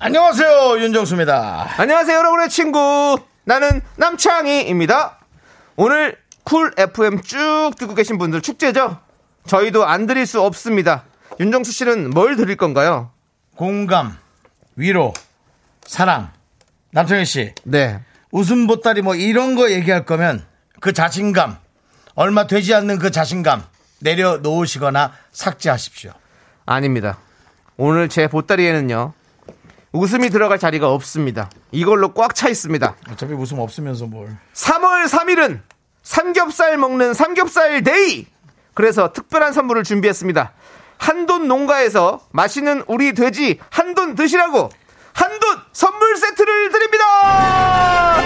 안녕하세요 윤정수입니다. 안녕하세요, 여러분의 친구. 나는 남창희입니다. 오늘 쿨 FM 쭉 듣고 계신 분들 축제죠? 저희도 안 드릴 수 없습니다. 윤정수 씨는 뭘 드릴 건가요? 공감, 위로, 사랑. 남창희 씨 네. 웃음 보따리 뭐 이런 거 얘기할 거면 그 자신감 얼마 되지 않는 그 자신감 내려놓으시거나 삭제하십시오. 아닙니다. 오늘 제 보따리에는요, 웃음이 들어갈 자리가 없습니다. 이걸로 꽉 차 있습니다. 어차피 웃음 없으면서 뭘. 3월 3일은 삼겹살 먹는 삼겹살 데이! 그래서 특별한 선물을 준비했습니다. 한돈 농가에서 맛있는 우리 돼지 한돈 드시라고 한돈 선물 세트를 드립니다!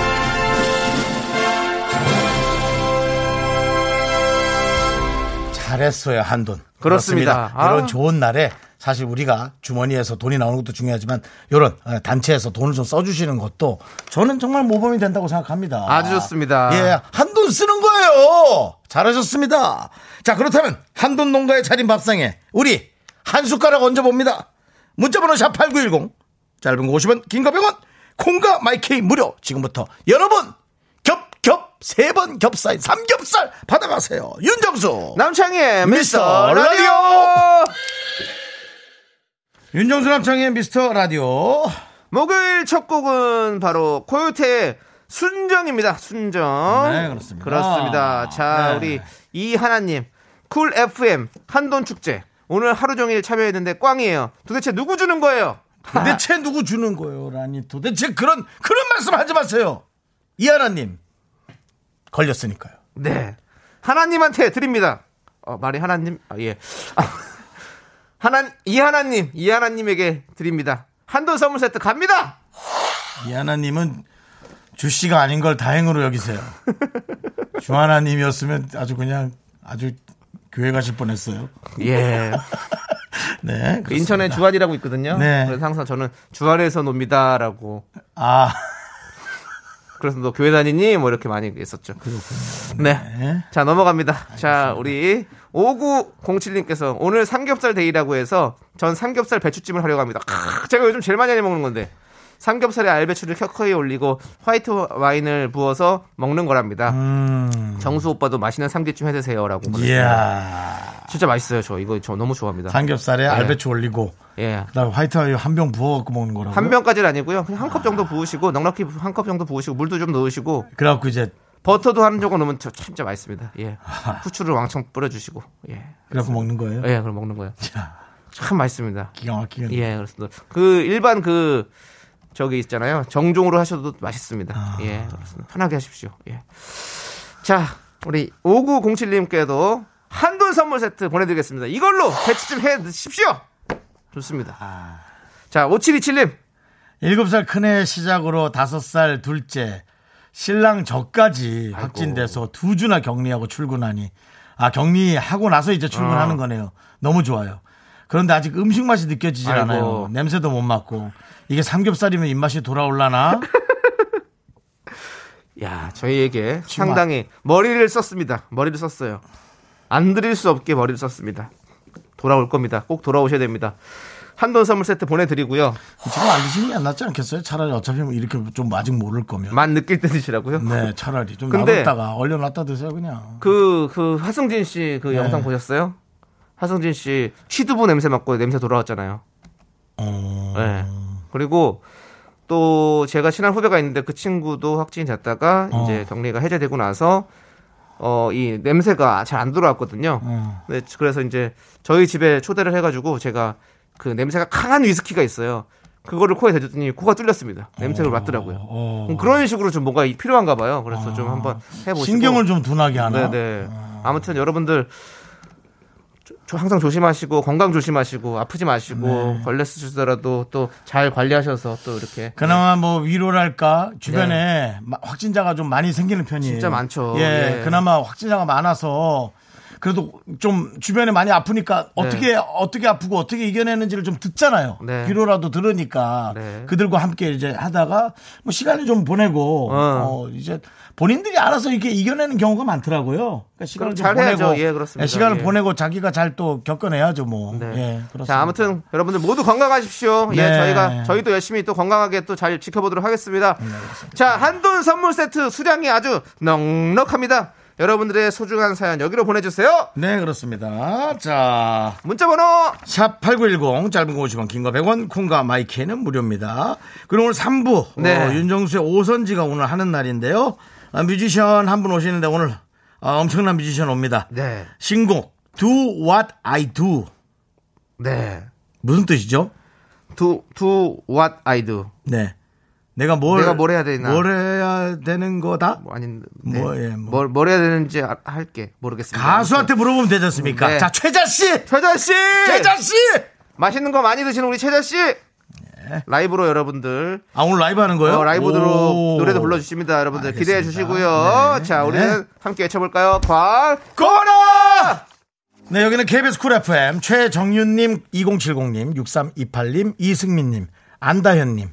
잘했어요 한돈. 그렇습니다. 아. 이런 좋은 날에 사실 우리가 주머니에서 돈이 나오는 것도 중요하지만 이런 단체에서 돈을 좀 써주시는 것도 저는 정말 모범이 된다고 생각합니다. 아주 좋습니다. 예, 한돈 쓰는 거예요. 잘하셨습니다. 자 그렇다면 한돈 농가의 차린 밥상에 우리 한 숟가락 얹어 봅니다. 문자번호 샵 #8910 짧은 거 50원, 긴 거 100원, 콩과 마이케이 무료. 지금부터 여러분 겹겹 세 번 겹쌓인 삼겹살 받아가세요. 윤정수 남창희의 미스터 미스터 라디오! 윤정수 남창희의 미스터 라디오. 목요일 첫 곡은 바로 코요태의 순정입니다. 순정. 네, 그렇습니다. 그렇습니다. 자, 네. 우리 이하나님, Cool FM 한돈 축제. 오늘 하루 종일 참여했는데 꽝이에요. 도대체 누구 주는 거예요? 도대체 누구 주는 거예요? 라니 도대체 그런 그런 말씀 하지 마세요. 이하나님 걸렸으니까요. 네. 하나님한테 드립니다. 어, 말이 하나님, 아, 예. 아, 하나, 이하나님, 이하나님에게 드립니다. 한돈 선물 세트 갑니다! 이하나님은 주 씨가 아닌 걸 다행으로 여기세요. 주하나님이었으면 아주 그냥 아주 교회 가실 뻔했어요. 예. 네. 그. 인천에 주안이라고 있거든요. 네. 그래서 항상 저는 주안에서 놉니다라고. 아 그래서 너 교회 다니니? 뭐 이렇게 많이 했었죠. 네. 네. 자, 넘어갑니다. 자, 우리 5907님께서 오늘 삼겹살 데이라고 해서 전 삼겹살 배추찜을 하려고 합니다. 크, 제가 요즘 제일 많이 먹는 건데. 삼겹살에 알배추를 켜켜이 올리고 화이트 와인을 부어서 먹는 거랍니다. 음. 정수 오빠도 맛있는 삼계찜 해 드세요라고. 보내주셨어요. 이야. 진짜 맛있어요. 저 이거 저 너무 좋아합니다. 삼겹살에 알배추 올리고 예. 그다음에 화이트 와인 한 병 부어 갖고 먹는 거라고. 한 병까지는 아니고요. 그냥 한 컵 정도 부으시고 넉넉히 한 컵 정도 부으시고 물도 좀 넣으시고 그래 갖고 이제 버터도 한 조각 넣으면 저 진짜 맛있습니다. 예. 후추를 왕창 뿌려주시고 예. 그래 갖고 먹는 거예요. 예, 그럼 먹는 거예요. 자, 참 맛있습니다. 기가 막히게. 예, 그렇습니다. 그 일반 그 저기 있잖아요. 정종으로 하셔도 맛있습니다. 아. 예, 그렇습니다. 편하게 하십시오. 예. 자, 우리 5907님께도 한돈 선물 세트 보내드리겠습니다. 이걸로 배추 좀해 드십시오. 좋습니다. 아. 자, 5727님. 일곱 살 큰애 시작으로 다섯 살 둘째 신랑 저까지 아이고. 확진돼서 두 주나 격리하고 출근하니 아 격리하고 나서 이제 출근하는 어. 거네요. 너무 좋아요. 그런데 아직 음식 맛이 느껴지질 아이고. 않아요. 냄새도 못 맡고 이게 삼겹살이면 입맛이 돌아올라나? 야, 저희에게 상당히 머리를 썼습니다. 머리를 썼어요. 안 드릴 수 없게 머리를 썼습니다. 돌아올 겁니다. 꼭 돌아오셔야 됩니다. 한돈 선물 세트 보내드리고요. 지금 안 드시는 게안 낫지 않겠어요? 차라리 어차피 뭐 이렇게 좀 아직 모를 거면. 만 느낄 때 드시라고요. 네, 차라리 좀 놔뒀다가 얼려 놨다 드세요 그냥. 그, 그, 하승진 씨그 네. 영상 보셨어요? 하승진 씨 취두부 냄새 맡고 냄새 돌아왔잖아요. 어... 네. 그리고 또 제가 친한 후배가 있는데 그 친구도 확진이 됐다가 어. 이제 격리가 해제되고 나서 어, 이 냄새가 잘안 들어왔거든요. 어. 네, 그래서 이제 저희 집에 초대를 해가지고 제가 그 냄새가 강한 위스키가 있어요. 그거를 코에 대줬더니 코가 뚫렸습니다. 냄새를 맡더라고요. 어. 음, 그런 식으로 좀 뭔가 필요한가 봐요. 그래서 좀 한번 해보시고. 신경을 좀 둔하게 하나? 네네. 아무튼 여러분들 조- 조- 항상 조심하시고 건강 조심하시고 아프지 마시고 네. 걸렸으더라도 또 잘 관리하셔서 또 이렇게 그나마 뭐 위로랄까 주변에 마- 확진자가 좀 많이 생기는 편이에요. 네. 진짜 많죠. 예, 예. 그나마 확진자가 많아서 그래도 좀 주변에 많이 아프니까 어떻게 어떻게 아프고 어떻게 이겨내는지를 좀 듣잖아요. 네. 위로라도 들으니까 네. 그들과 함께 이제 하다가 뭐 시간을 좀 보내고 어. 어, 이제 본인들이 알아서 이렇게 이겨내는 경우가 많더라고요. 그러니까 시간을 좀잘 보내고. 예, 그렇습니다. 예, 시간을 예. 보내고 자기가 잘 또 겪어내야죠, 뭐. 네. 예, 그렇습니다. 자, 아무튼 여러분들 모두 건강하십시오. 예, 네. 저희가 저희도 열심히 또 건강하게 또 잘 지켜보도록 하겠습니다. 자, 한돈 선물 세트 수량이 아주 넉넉합니다. 여러분들의 소중한 사연 여기로 보내주세요. 네, 그렇습니다. 자, 문자번호 샵8910 짧은 거 50원 긴 거 100원 콩과 마이크는 무료입니다. 그리고 오늘 3부 네. 어, 윤정수의 오선지가 오늘 하는 날인데요. 아, 뮤지션 한 분 오시는데 오늘 아, 엄청난 뮤지션 옵니다. 네. 신곡 Do What I Do 네. 무슨 뜻이죠? Do, do what I do. 네. 내가 뭘 내가 뭘 해야 되나? 뭘 해야 되는 거다? 뭐 아닌 네. 뭐, 예, 뭐. 뭘, 뭘 해야 되는지 아- 할게 모르겠습니다. 가수한테 물어보면 되지 않습니까? 네. 자, 최자 씨! 최자 씨, 최자 씨! 맛있는 거 많이 드시는 우리 최자 씨. 라이브로 여러분들 아, 오늘 라이브 하는 거예요? 어, 라이브로 오. 노래도 불러주십니다. 여러분들 알겠습니다. 기대해 주시고요. 네. 자, 우리는 함께 외쳐볼까요? 광 거라! 네, 여기는 KBS Cool FM 최정윤님, 2070님, 6328님, 이승민님, 안다현님,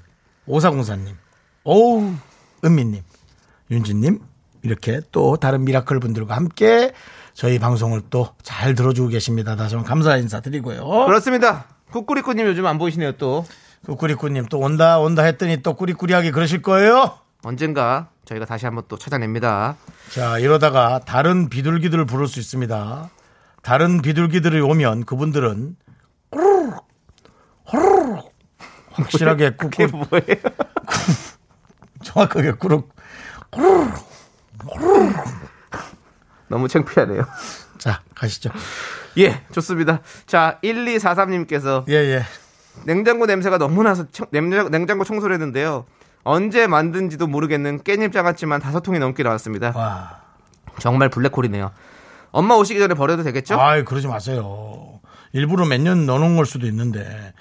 5404님, 오우, 은미님, 윤진님, 이렇게 또 다른 미라클 분들과 함께 저희 방송을 또 잘 들어주고 계십니다. 다시 한번 감사 인사드리고요. 그렇습니다. 꾸꾸리꾸님 요즘 안 보이시네요. 또그 꾸리꾸님 또 온다, 온다 했더니 또 꾸리꾸리하게 그러실 거예요? 언젠가 저희가 다시 한번 또 찾아냅니다. 자, 이러다가 다른 비둘기들을 부를 수 있습니다. 다른 비둘기들이 오면 그분들은 꾸르륵, 확실하게 꾹꾹 뭐예요? 정확하게 꾸룩 너무 창피하네요. 자 가시죠. 예, 좋습니다. 자, 1243님께서 예 예. 냉장고 냄새가 너무 나서 청- 냉장, 냉장고 청소를 했는데요. 언제 만든지도 모르겠는 깻잎 장아찌만 다섯 통이 넘게 나왔습니다. 와, 정말 블랙홀이네요. 엄마 오시기 전에 버려도 되겠죠? 아이 그러지 마세요. 일부러 몇 년 넣어놓은 걸 수도 있는데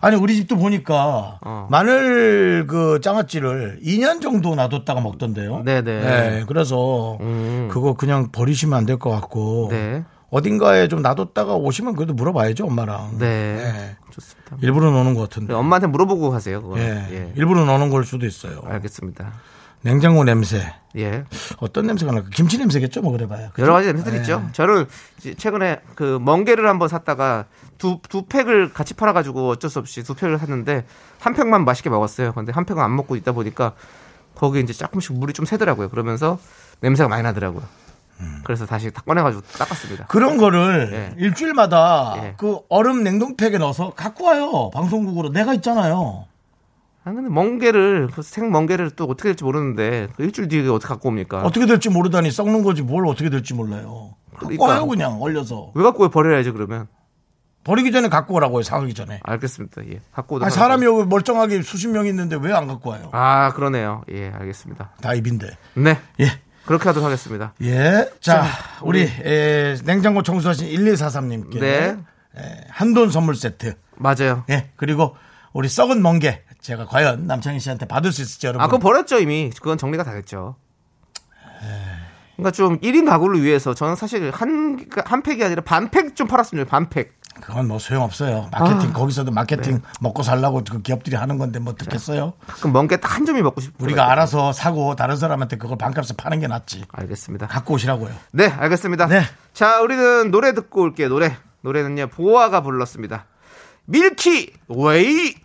아니 우리 집도 보니까 어. 마늘 그 장아찌를 2년 정도 놔뒀다가 먹던데요. 네네. 네, 그래서 음. 그거 그냥 버리시면 안 될 것 같고 네. 어딘가에 좀 놔뒀다가 오시면 그래도 물어봐야죠 엄마랑. 네. 네. 좋습니다. 일부러 넣는 것 같은데. 네, 엄마한테 물어보고 가세요. 그거. 예. 예. 일부러 넣는 걸 수도 있어요. 알겠습니다. 냉장고 냄새. 예. 어떤 냄새가 날까? 김치 냄새겠죠, 뭐 그래봐요. 그죠? 여러 가지 냄새들 예. 있죠. 저는 이제 최근에 그 멍게를 한번 샀다가 두, 두 팩을 같이 팔아가지고 어쩔 수 없이 두 팩을 샀는데 한 팩만 맛있게 먹었어요. 근데 한 팩은 안 먹고 있다 보니까 거기 이제 조금씩 물이 좀 새더라고요. 그러면서 냄새가 많이 나더라고요. 그래서 다시 다 꺼내가지고 닦았습니다. 그런 거를 예. 일주일마다 예. 그 얼음 냉동팩에 넣어서 갖고 와요. 방송국으로. 내가 있잖아요. 아 근데 멍게를 그 생 멍게를 또 어떻게 될지 모르는데 그 일주일 뒤에 어떻게 갖고 옵니까? 어떻게 될지 모르다니 썩는 거지 뭘 어떻게 될지 몰라요. 갖고 그러니까. 와요, 그냥 얼려서. 왜 갖고 왜 버려야지 그러면? 버리기 전에 갖고 오라고요, 사기 전에. 알겠습니다. 예. 갖고 아니, 사람이 여기 멀쩡하게 수십 명 있는데 왜 안 갖고 와요? 아 그러네요. 예 알겠습니다. 다 입인데. 네 예. 그렇게 하도록 하겠습니다. 예. 자, 우리, 에, 냉장고 청소하신 1243님께 네. 한돈 선물 세트. 맞아요. 예. 그리고 우리 썩은 멍게 제가 과연 남창희 씨한테 받을 수 있을지 여러분. 아, 그건 버렸죠, 이미. 그건 정리가 다 됐죠. 그러니까 좀 1인 가구를 위해서 저는 사실 한, 한 팩이 아니라 반팩 좀 팔았으면 좋겠어요, 반 팩. 그건 뭐 소용없어요. 마케팅 아. 거기서도 마케팅 네. 먹고 살라고 그 기업들이 하는 건데 뭐 듣겠어요? 가끔 멍게 딱한 점이 먹고 싶고. 우리가 알아서 사고 다른 사람한테 그걸 반값에 파는 게 낫지. 알겠습니다. 갖고 오시라고요. 네, 알겠습니다. 네. 자, 우리는 노래 듣고 올게요, 노래. 노래는요, 보아가 불렀습니다. 밀키 웨이!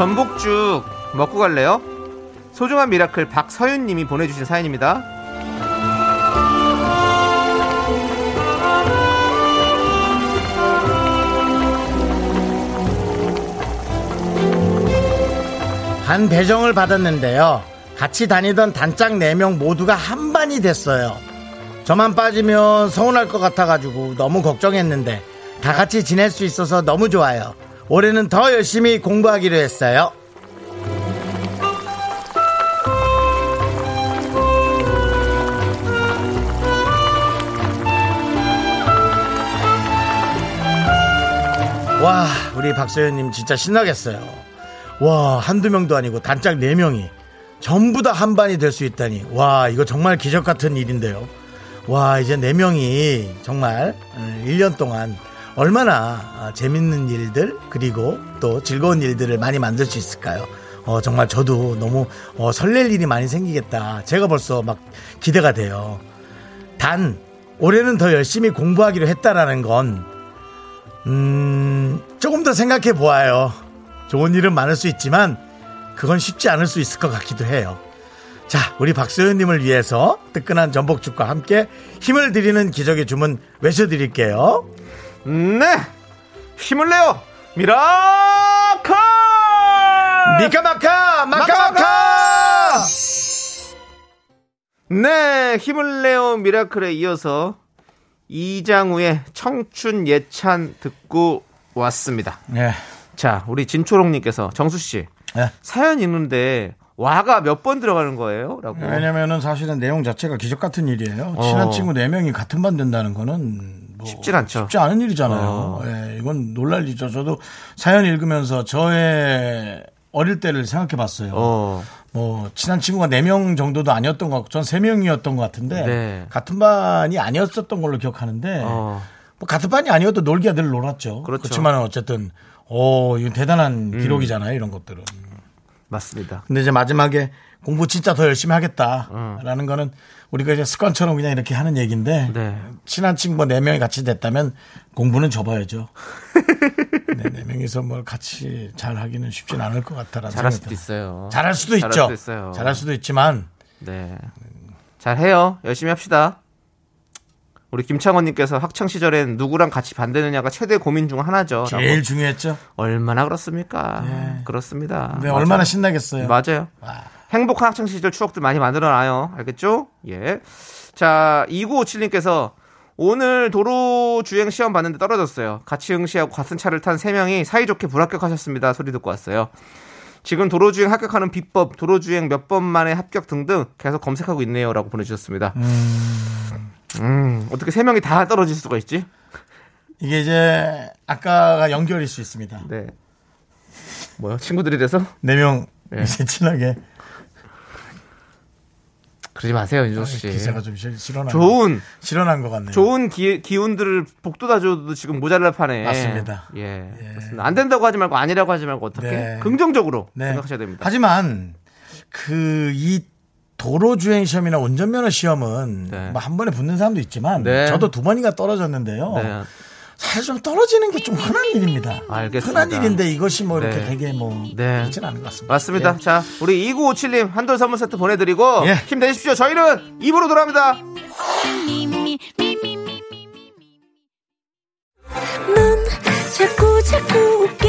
전복죽 먹고 갈래요? 소중한 미라클 박서윤 님이 보내주신 사연입니다. 한 배정을 받았는데요. 같이 다니던 단짝 4명 모두가 한 반이 됐어요. 저만 빠지면 서운할 것 같아가지고 너무 걱정했는데 다 같이 지낼 수 있어서 너무 좋아요. 올해는 더 열심히 공부하기로 했어요. 와, 우리 박서연님 진짜 신나겠어요. 와, 한두 명도 아니고 단짝 네 명이 전부 다 한반이 될 수 있다니. 와, 이거 정말 기적 같은 일인데요. 와, 이제 네 명이 정말 1년 동안 얼마나 아, 재밌는 일들 그리고 또 즐거운 일들을 많이 만들 수 있을까요? 어, 정말 저도 너무 어, 설렐 일이 많이 생기겠다. 제가 벌써 막 기대가 돼요. 단 올해는 더 열심히 공부하기로 했다라는 건 음, 조금 더 생각해 보아요. 좋은 일은 많을 수 있지만 그건 쉽지 않을 수 있을 것 같기도 해요. 자, 우리 박소연님을 위해서 뜨끈한 전복죽과 함께 힘을 드리는 기적의 주문 외쳐드릴게요. 네! 힘을 내요! 미라클! 미카마카! 마카마카! 네, 힘을 내요 미라클에 이어서 이장우의 청춘 예찬 듣고 왔습니다. 네. 자, 우리 진초롱님께서 정수 씨 네. 사연 읽는데 와가 몇 번 들어가는 거예요? 라고. 왜냐면은 사실은 내용 자체가 기적 같은 일이에요. 어. 친한 친구 4명이 같은 반 된다는 거는 뭐 쉽진 않죠. 쉽지 않은 일이잖아요. 어. 예, 이건 놀랄 일이죠. 저도 사연 읽으면서 저의 어릴 때를 생각해 봤어요. 어. 뭐 친한 친구가 4명 정도도 아니었던 것 같고 전 3명이었던 것 같은데 네. 같은 반이 아니었었던 걸로 기억하는데 어. 뭐 같은 반이 아니어도 놀기가 늘 놀았죠. 그렇죠. 음. 그렇지만 어쨌든 오 이건 대단한 기록이잖아요. 이런 것들은. 맞습니다. 근데 이제 마지막에 공부 진짜 더 열심히 음. 하겠다라는 거는 우리가 이제 습관처럼 그냥 이렇게 하는 얘기인데 네. 친한 친구 네 명이 같이 됐다면 공부는 접어야죠. 네, 네 명이서 뭘 같이 잘 하기는 쉽진 않을 것 같다라는 잘할 생각이 수도. 있어요. 잘할 수도 잘할 있죠. 수도 있어요. 잘할 수도 있지만 네. 잘 해요. 열심히 합시다. 우리 김창원님께서 학창 시절엔 누구랑 같이 반대느냐가 최대 고민 중 하나죠. 제일. 중요했죠. 얼마나 그렇습니까? 예. 그렇습니다. 근데 맞아요. 얼마나 신나겠어요. 맞아요. 와. 행복한 학창 시절 추억들 많이 만들어놔요. 알겠죠? 예. 자, 2957님께서 오늘 도로 주행 시험 봤는데 떨어졌어요. 같이 응시하고 같은 차를 탄 3명이 사이좋게 불합격하셨습니다. 소리 듣고 왔어요. 지금 도로 주행 합격하는 비법, 도로 주행 몇 번 만에 합격 등등 계속 검색하고 있네요. 라고 보내주셨습니다. 음, 어떻게 3명이 다 떨어질 수가 있지? 이게 이제 아까가 연결일 수 있습니다. 네. 뭐요? 친구들이라서? 네명 예. 이제 친하게 그러지 마세요, 윤종 씨. 기세가 좀 실- 실현한 좋은, 실현한 것 같네요. 좋은 기, 기운들을 복돋아줘도 지금 모자랄 판에. 맞습니다. 예. 그렇습니다. 안 된다고 하지 말고 아니라고 하지 말고 어떻게? 네. 긍정적으로 네. 생각하셔야 됩니다. 하지만 그 이 도로 주행 시험이나 운전면허 시험은 네. 뭐 한 번에 붙는 사람도 있지만 네. 저도 두 번이나 떨어졌는데요. 네. 사실 좀 떨어지는 게 좀 흔한 일입니다. 알겠습니다. 흔한 일인데 이것이 뭐 이렇게 네. 되게 뭐 네. 그렇진 않은 것 같습니다. 맞습니다. 예. 자, 우리 2957님 한돌 선물 세트 보내드리고 예. 힘내십시오. 저희는 입으로 돌아옵니다. 넌 자꾸 자꾸 웃게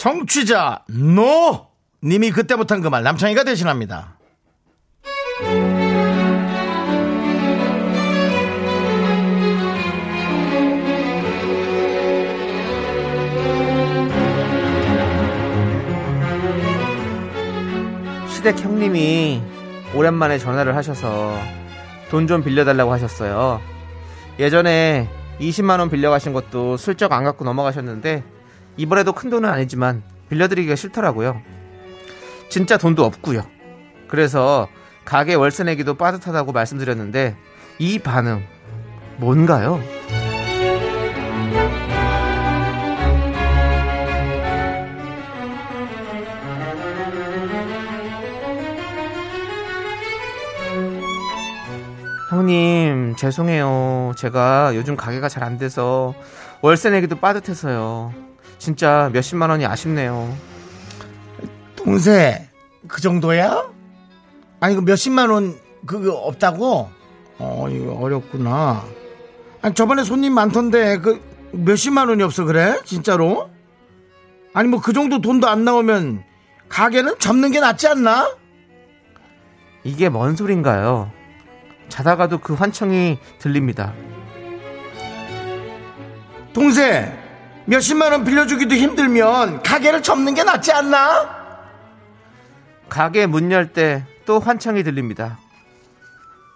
정취자 노 님이 그때 못한 그 말 남창희가 대신합니다. 시댁 형님이 오랜만에 전화를 하셔서 돈 좀 빌려달라고 하셨어요. 예전에 20만원 빌려가신 것도 슬쩍 안 갖고 넘어가셨는데 이번에도 큰 돈은 아니지만 빌려드리기가 싫더라고요. 진짜 돈도 없고요. 그래서 가게 월세 내기도 빠듯하다고 말씀드렸는데 이 반응 뭔가요? 형님 죄송해요 제가 요즘 가게가 잘 안 돼서 월세 내기도 빠듯해서요 진짜 몇십만 원이 아쉽네요. 동생 그 정도야? 아니 그 몇십만 원 그거 없다고? 어 이거 어렵구나. 아니 저번에 손님 많던데 그 몇십만 원이 없어 그래? 진짜로? 아니 뭐 그 정도 돈도 안 나오면 가게는 접는 게 낫지 않나? 이게 뭔 소린가요? 자다가도 그 환청이 들립니다. 동생 몇십만 원 빌려주기도 힘들면 가게를 접는 게 낫지 않나? 가게 문 열 때 또 환청이 들립니다.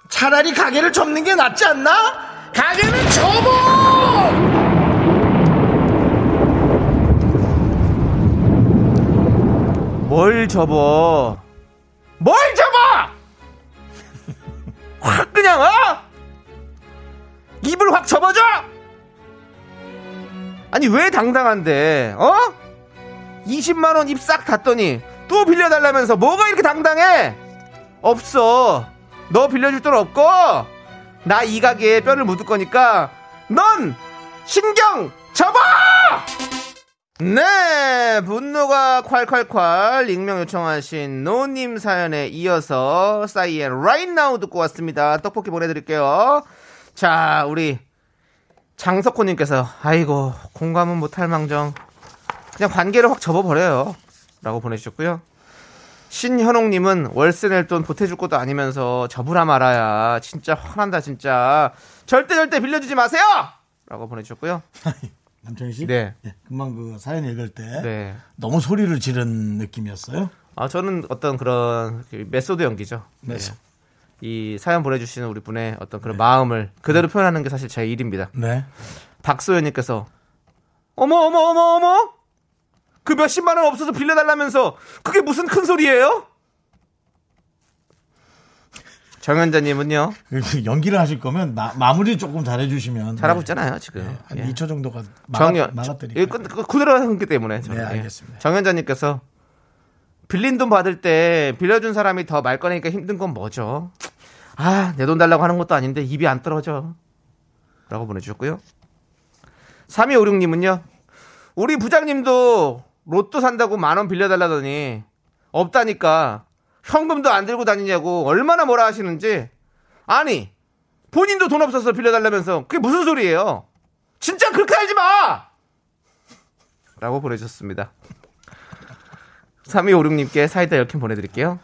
차라리 가게를 접는 게 낫지 않나? 가게를 접어! 뭘 접어? 뭘 접어? 확 그냥 어? 입을 확 접어줘? 아니 왜 당당한데? 어? 20만 원 입 싹 닫더니 또 빌려달라면서 뭐가 이렇게 당당해? 없어. 너 빌려줄 돈 없고 나 이 가게에 뼈를 묻을 거니까 넌 신경 접어! 네, 분노가 콸콸콸 익명 요청하신 노님 사연에 이어서 싸이의 Right Now 듣고 왔습니다. 떡볶이 보내드릴게요. 자, 우리 장석호님께서 아이고 공감은 못할 망정 그냥 관계를 확 접어버려요. 라고 보내주셨고요. 신현옥님은 월세 낼 돈 보태줄 것도 아니면서 접으라 말아야 진짜 화난다 진짜 절대 절대 빌려주지 마세요. 라고 보내주셨고요. 남창희 씨? 네. 예, 금방 그 사연 읽을 때 네. 너무 소리를 지른 느낌이었어요. 아, 저는 어떤 그런 그 메소드 연기죠. 메소. 네. 이 사연 보내주시는 우리 분의 어떤 그런 마음을 그대로 표현하는 게 사실 제 일입니다. 네. 박소연님께서 어머 어머 어머 어머 그 몇십만 원 없어서 빌려달라면서 그게 무슨 큰 소리예요? 정현자님은요 그 연기를 하실 거면 마, 무리 조금 잘해주시면 잘하고 네. 있잖아요 지금. 네, 한 예. 2초 정도가 정현 막아드리고 예, 그, 그대로 한기 때문에 저는. 네, 예. 알겠습니다. 정현자님께서 빌린 돈 받을 때 빌려준 사람이 더 말 꺼내니까 힘든 건 뭐죠? 아 내 돈 달라고 하는 것도 아닌데 입이 안 떨어져. 라고 보내주셨고요. 3256님은요. 우리 부장님도 로또 산다고 만 원 빌려달라더니 없다니까 현금도 안 들고 다니냐고 얼마나 뭐라 하시는지 아니 본인도 돈 없어서 빌려달라면서 그게 무슨 소리예요? 진짜 그렇게 하지 마! 라고 보내주셨습니다. 3256님께 사이다 10캔 보내드릴게요.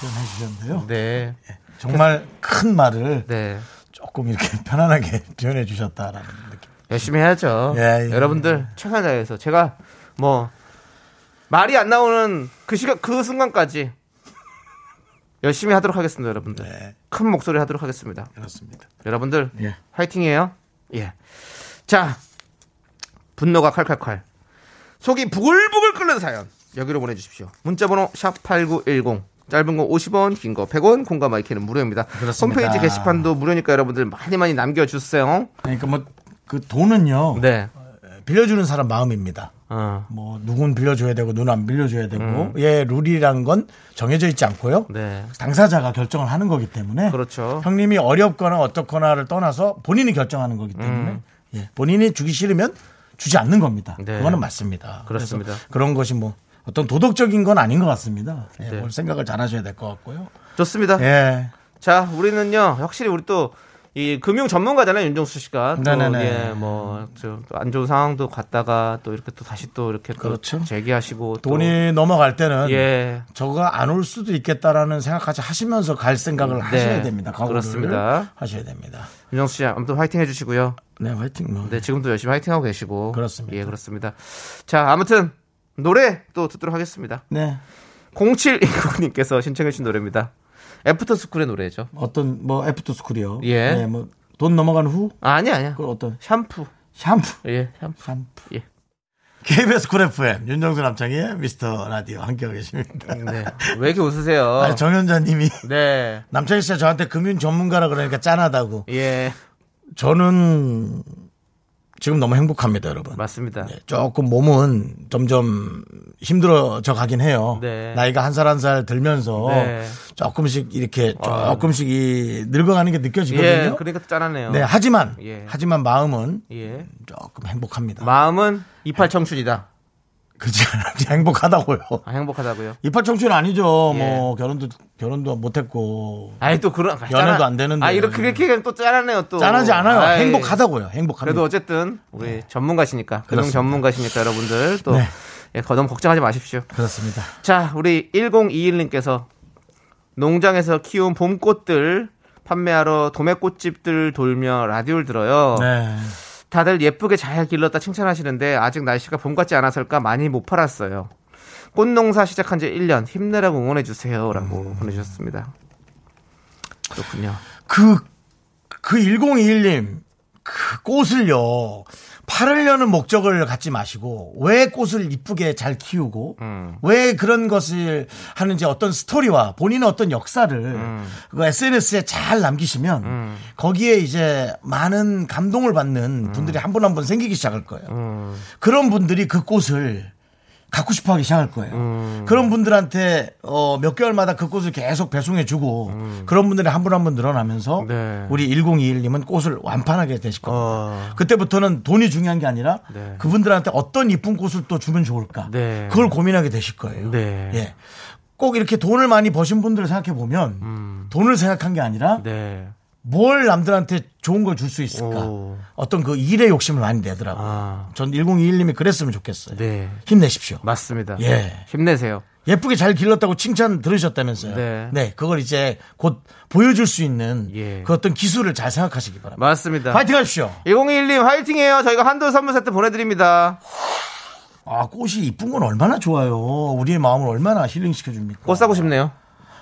표현해 주셨는데요. 네. 정말 큰 말을 네. 조금 이렇게 편안하게 표현해 주셨다라는 느낌. 열심히 해야죠. 예, 예. 여러분들 최선을 다해서 제가 뭐 말이 안 나오는 그 시간 그 순간까지 열심히 하도록 하겠습니다, 여러분들. 네, 큰 목소리 하도록 하겠습니다. 그렇습니다. 여러분들 예. 화이팅이에요. 예. 자, 분노가 칼칼칼. 속이 부글부글 끓는 사연 여기로 보내주십시오. 문자번호 샵 #8910 짧은 거 50원, 긴 거 100원, 공감 마이크는 무료입니다. 그렇습니다. 홈페이지 게시판도 무료니까 여러분들 많이 많이 남겨주세요. 그러니까 뭐 그 돈은요 네. 빌려주는 사람 마음입니다. 어, 뭐 누군 빌려줘야 되고 누군 안 빌려줘야 되고 음. 예 룰이란 건 정해져 있지 않고요. 네. 당사자가 결정을 하는 거기 때문에 그렇죠. 형님이 어렵거나 어떻거나를 떠나서 본인이 결정하는 거기 때문에 예, 본인이 주기 싫으면 주지 않는 겁니다. 네. 그거는 맞습니다. 그렇습니다. 그런 것이 뭐 어떤 도덕적인 건 아닌 것 같습니다. 예, 네. 뭘 생각을 잘 하셔야 될 것 같고요. 좋습니다. 예. 자, 우리는요, 확실히 우리 또, 이 금융 전문가잖아요, 윤정수 씨가. 또, 네네네. 예, 뭐, 좀안 좋은 상황도 갔다가 또 이렇게 또 다시 또 이렇게 또 그렇죠. 재기하시고. 또, 돈이 넘어갈 때는 예. 저가 안 올 수도 있겠다라는 생각까지 하시면서 갈 생각을 네. 하셔야 됩니다. 그렇습니다. 하셔야 됩니다. 윤정수 씨, 아무튼 화이팅 해주시고요. 네, 화이팅. 뭐. 네, 지금도 열심히 화이팅 하고 계시고. 그렇습니다. 예, 그렇습니다. 자, 아무튼, 노래 또 듣도록 하겠습니다. 네. 0719님께서 신청해주신 노래입니다. 애프터 스쿨의 노래죠. 어떤 뭐 애프터 스쿨이요. 예. 네, 뭐돈 넘어간 후 아, 아니, 아니야. 그 어떤 샴푸. 샴푸. 예, 샴푸. 샴푸. 예. KBS 쿨 FM 윤정수 남창의 미스터 라디오 함께하고 계십니다. 네. 왜 이렇게 웃으세요? 아니, 정현자님이 네. 남창희 씨가 저한테 금융 전문가라 그러니까 짠하다고. 예, 저는 지금 너무 행복합니다, 여러분. 맞습니다. 네, 조금 몸은 점점 힘들어져 가긴 해요. 네. 나이가 한 살 한 살 들면서 네. 조금씩 이렇게 조금씩 이 늙어가는 게 느껴지거든요. 예, 그러니까 짠하네요. 네, 하지만 예. 하지만 마음은 예. 조금 행복합니다. 마음은 이팔 청춘이다. 그렇지 행복하다고요. 아, 행복하다고요. 이팔 청춘 아니죠. 예. 뭐 결혼도 결혼도 못했고 아이 또 그런 연애도 안 되는데. 아 이렇게 그렇게 또 짠하네요 또. 짠하지 않아요. 아이, 행복하다고요. 행복합니다. 그래도 어쨌든 우리 전문가시니까 금융 그렇습니다. 전문가시니까 여러분들 또 네. 예, 너무 걱정하지 마십시오. 그렇습니다. 자, 우리 1021님께서 농장에서 키운 봄꽃들 판매하러 도매꽃집들 돌며 라디오를 들어요. 네. 다들 예쁘게 잘 길렀다 칭찬하시는데 아직 날씨가 봄 같지 않아서일까 많이 못 팔았어요. 꽃농사 시작한 지 1년 힘내라고 응원해 주세요라고 음. 보내주셨습니다. 그렇군요. 그, 그 1021님, 그 꽃을요, 팔으려는 목적을 갖지 마시고, 왜 꽃을 이쁘게 잘 키우고, 음. 왜 그런 것을 하는지 어떤 스토리와 본인의 어떤 역사를 음. 그 SNS에 잘 남기시면, 거기에 이제 많은 감동을 받는 분들이 한 분 한분 생기기 시작할 거예요. 음. 그런 분들이 그 꽃을 갖고 싶어 하기 시작할 거예요. 음. 그런 분들한테 어, 몇 개월마다 그 꽃을 계속 배송해 주고 그런 분들이 한 분 한 분 늘어나면서 음. 네. 우리 1021님은 꽃을 완판하게 되실 겁니다. 어. 그때부터는 돈이 중요한 게 아니라 네. 그분들한테 어떤 이쁜 꽃을 또 주면 좋을까? 네. 그걸 고민하게 되실 거예요. 네. 예. 꼭 이렇게 돈을 많이 버신 분들을 생각해 보면 돈을 생각한 게 아니라 음. 네. 뭘 남들한테 좋은 걸 줄 수 있을까? 오. 어떤 그 일의 욕심을 많이 내더라고요. 아. 전 1021님이 그랬으면 좋겠어요. 네. 힘내십시오. 맞습니다. 예. 힘내세요. 예쁘게 잘 길렀다고 칭찬 들으셨다면서요. 네. 그걸 이제 곧 보여줄 수 있는 예. 그 어떤 기술을 잘 생각하시기 바랍니다. 맞습니다. 파이팅 하십시오. 1021님 화이팅해요. 저희가 한도 선물 세트 보내드립니다. 아, 꽃이 이쁜 건 얼마나 좋아요. 우리의 마음을 얼마나 힐링시켜 줍니까? 꽃 사고 싶네요.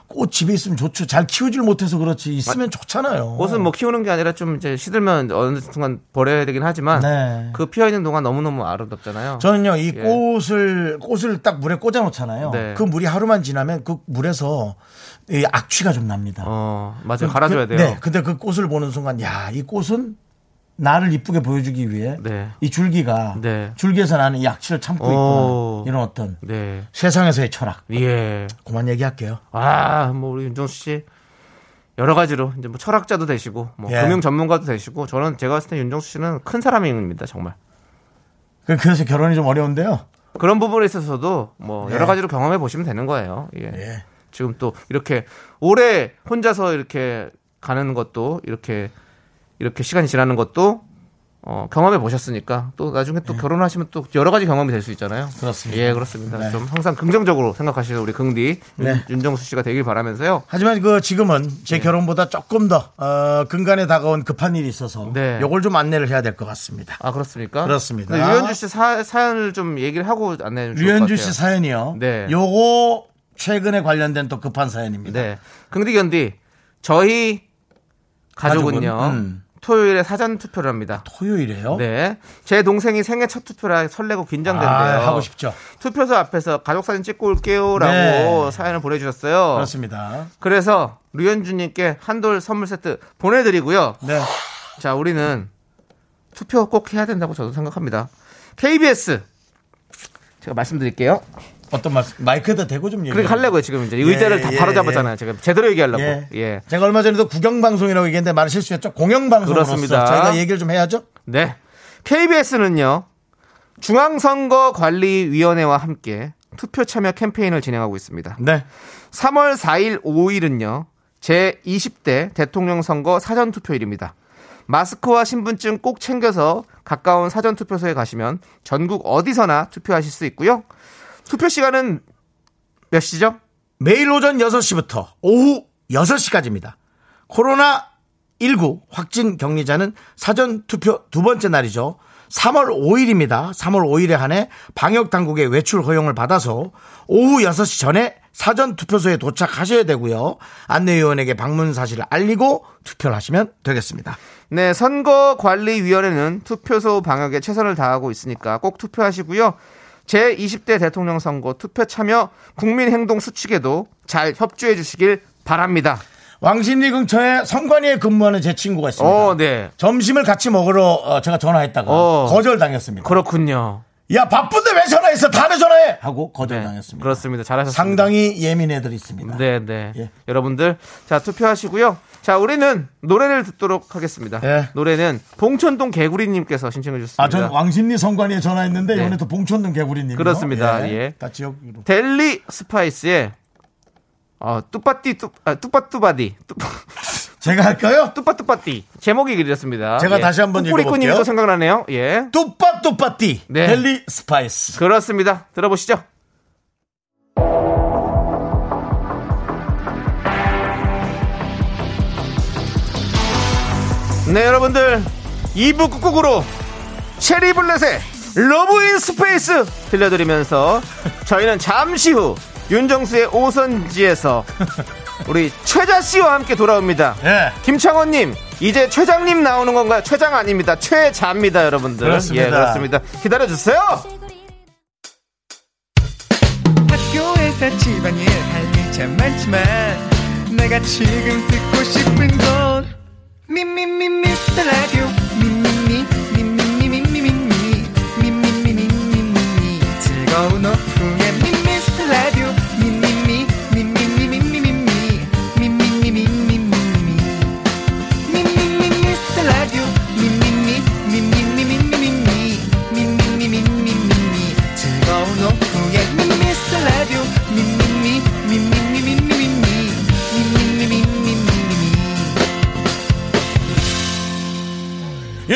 꽃 집에 있으면 좋죠. 잘 키우질 못해서 그렇지. 있으면 좋잖아요. 꽃은 뭐 키우는 게 아니라 좀 이제 시들면 어느 순간 버려야 되긴 하지만 네. 그 피어 있는 동안 너무 너무 아름답잖아요. 저는요, 이 예. 꽃을, 꽃을 딱 물에 꽂아 놓잖아요. 네. 그 물이 하루만 지나면 그 물에서 이 악취가 좀 납니다. 어, 맞아요. 갈아줘야 그- 돼요. 네. 근데 그 꽃을 보는 순간, 야, 이 꽃은 나를 이쁘게 보여주기 위해 네. 이 줄기가 네. 줄기에서 나는 이 악취를 참고 오. 있구나. 이런 어떤 네. 세상에서의 철학. 예. 그만 얘기할게요. 아, 뭐 우리 윤정수 씨 여러 가지로 이제 뭐 철학자도 되시고 뭐 예. 금융 전문가도 되시고 저는 제가 봤을 때 윤정수 씨는 큰 사람입니다 정말 그- 그래서 결혼이 좀 어려운데요. 그런 부분에 있어서도 뭐 예. 여러 가지로 경험해 보시면 되는 거예요. 예. 예. 지금 또 이렇게 오래 혼자서 이렇게 가는 것도 이렇게 이렇게 시간이 지나는 것도 어, 경험해 보셨으니까 또 나중에 또 결혼하시면 또 여러 가지 경험이 될 수 있잖아요. 예. 그렇습니다. 예, 그렇습니다. 네. 좀 항상 긍정적으로 생각하시는 우리 긍디 네. 윤, 정수 씨가 되길 바라면서요. 하지만 그 지금은 제 예. 결혼보다 조금 더 어, 근간에 다가온 급한 일이 있어서 네. 요걸 좀 안내를 해야 될 것 같습니다. 아 그렇습니까? 그렇습니다. 근데 유현주 씨 사, 사연을 좀 얘기를 하고 안내 좀 류현주 씨 사연이요. 네. 요거 최근에 관련된 또 급한 사연입니다. 네. 긍디 견디 저희 가족은요 가족은, 음. 토요일에 사전 투표를 합니다. 토요일에요? 네. 제 동생이 생애 첫 투표라 설레고 긴장된대요. 아, 하고 싶죠. 투표소 앞에서 가족 사진 찍고 올게요라고 네. 사연을 보내주셨어요. 그렇습니다. 그래서 류현주님께 한돌 선물 세트 보내드리고요. 네. 자, 우리는 투표 꼭 해야 된다고 저도 생각합니다. KBS 제가 말씀드릴게요. 어떤 말씀? 마이크에다 대고 좀 얘기해. 그렇게 하려고요 지금 이제 의자를 예, 다 예, 바로 예. 잡았잖아요. 제가 제대로 얘기하려고. 예. 예. 제가 얼마 전에도 국영방송이라고 얘기했는데 말을 실수했죠. 공영 방송으로서 그렇습니다. 저희가 얘기를 좀 해야죠. 네. KBS는요, 중앙선거관리위원회와 함께 투표 참여 캠페인을 진행하고 있습니다. 네. 3월 4일, 5일은요, 제 20대 대통령 선거 사전 투표일입니다. 마스크와 신분증 꼭 챙겨서 가까운 사전 투표소에 가시면 전국 어디서나 투표하실 수 있고요. 투표 시간은 몇 시죠? 매일 오전 6시부터 오후 6시까지입니다. 코로나 19 확진 격리자는 사전 투표 두 번째 날이죠. 3월 5일입니다. 3월 5일에 한해 방역 당국의 외출 허용을 받아서 오후 6시 전에 사전 투표소에 도착하셔야 되고요. 안내위원에게 방문 사실을 알리고 투표를 하시면 되겠습니다. 네, 선거관리위원회는 투표소 방역에 최선을 다하고 있으니까 꼭 투표하시고요. 제 20대 대통령 선거 투표 참여 국민행동 수칙에도 잘 협조해 주시길 바랍니다. 왕십리 근처에 선관위에 근무하는 제 친구가 있습니다. 어, 네. 점심을 같이 먹으러 어, 제가 전화했다가 어. 거절당했습니다. 그렇군요. 야 바쁜데 왜 전화했어? 다음에 전화해. 하고 거절당했습니다. 네, 그렇습니다. 잘하셨습니다. 상당히 예민 애들이 있습니다. 네, 네. 예. 여러분들, 자, 투표하시고요. 자, 우리는 노래를 듣도록 하겠습니다. 예. 노래는 봉천동 개구리님께서 신청해 주셨습니다. 아, 저는 왕십리 성관이에 전화했는데 네. 이번에 또 봉천동 개구리님. 그렇습니다. 예. 다 지역으로. 델리 스파이스의 어, 뚜빠띠 뚜, 아, 뚜빠뚜바디 뚜, 제가 할까요? 뚜빠뚜빠띠 제목이 이랬습니다. 제가 다시 한번 읽어볼게요. 생각나네요. 예, 뚜빠뚜빠띠. 네. 델리 스파이스. 그렇습니다. 들어보시죠. 네, 여러분들 2부 끝곡으로 체리블렛의 Love In Space 들려드리면서 저희는 잠시 후 윤정수의 오선지에서 우리 최자 씨와 함께 돌아옵니다. 예. 김창원님, 이제 최장님 나오는 건가요? 최장 아닙니다. 최자입니다, 여러분들. 그렇습니다. 예, 그렇습니다. 기다려주세요. 학교에서 집안일 할일참 많지만 내가 지금 듣고 싶은 건 미미미 미스터 라디오 미미미 미미미 미미미 미미미 미미미 즐거운 오후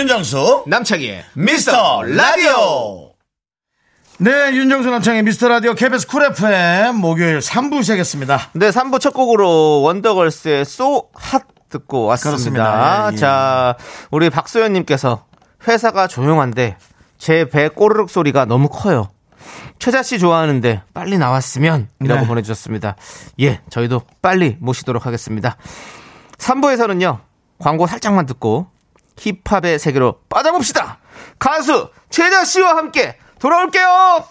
윤정수. 남창희의 미스터 라디오. 네, 윤정수 남창의 미스터 라디오 KBS 쿨 FM 목요일 3부 시작했습니다. 네, 3부 첫 곡으로 원더걸스의 So Hot 듣고 왔습니다. 그렇습니다. 예, 예. 자, 우리 박소연님께서 회사가 조용한데 제 배 꼬르륵 소리가 너무 커요. 최자 씨 좋아하는데 빨리 나왔으면 이라고 네. 보내주셨습니다. 예, 저희도 빨리 모시도록 하겠습니다. 3부에서는요, 광고 살짝만 듣고 힙합의 세계로 빠져봅시다. 가수 최자 씨와 함께 돌아올게요.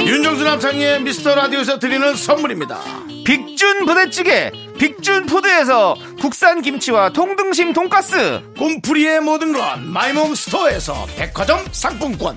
윤정수 남창의 미스터 라디오에서 드리는 선물입니다. 빅준 부대찌개, 빅준 푸드에서 국산 김치와 통등심 돈가스, 곰풀이의 모든 건 마이몽 스토어에서 백화점 상품권.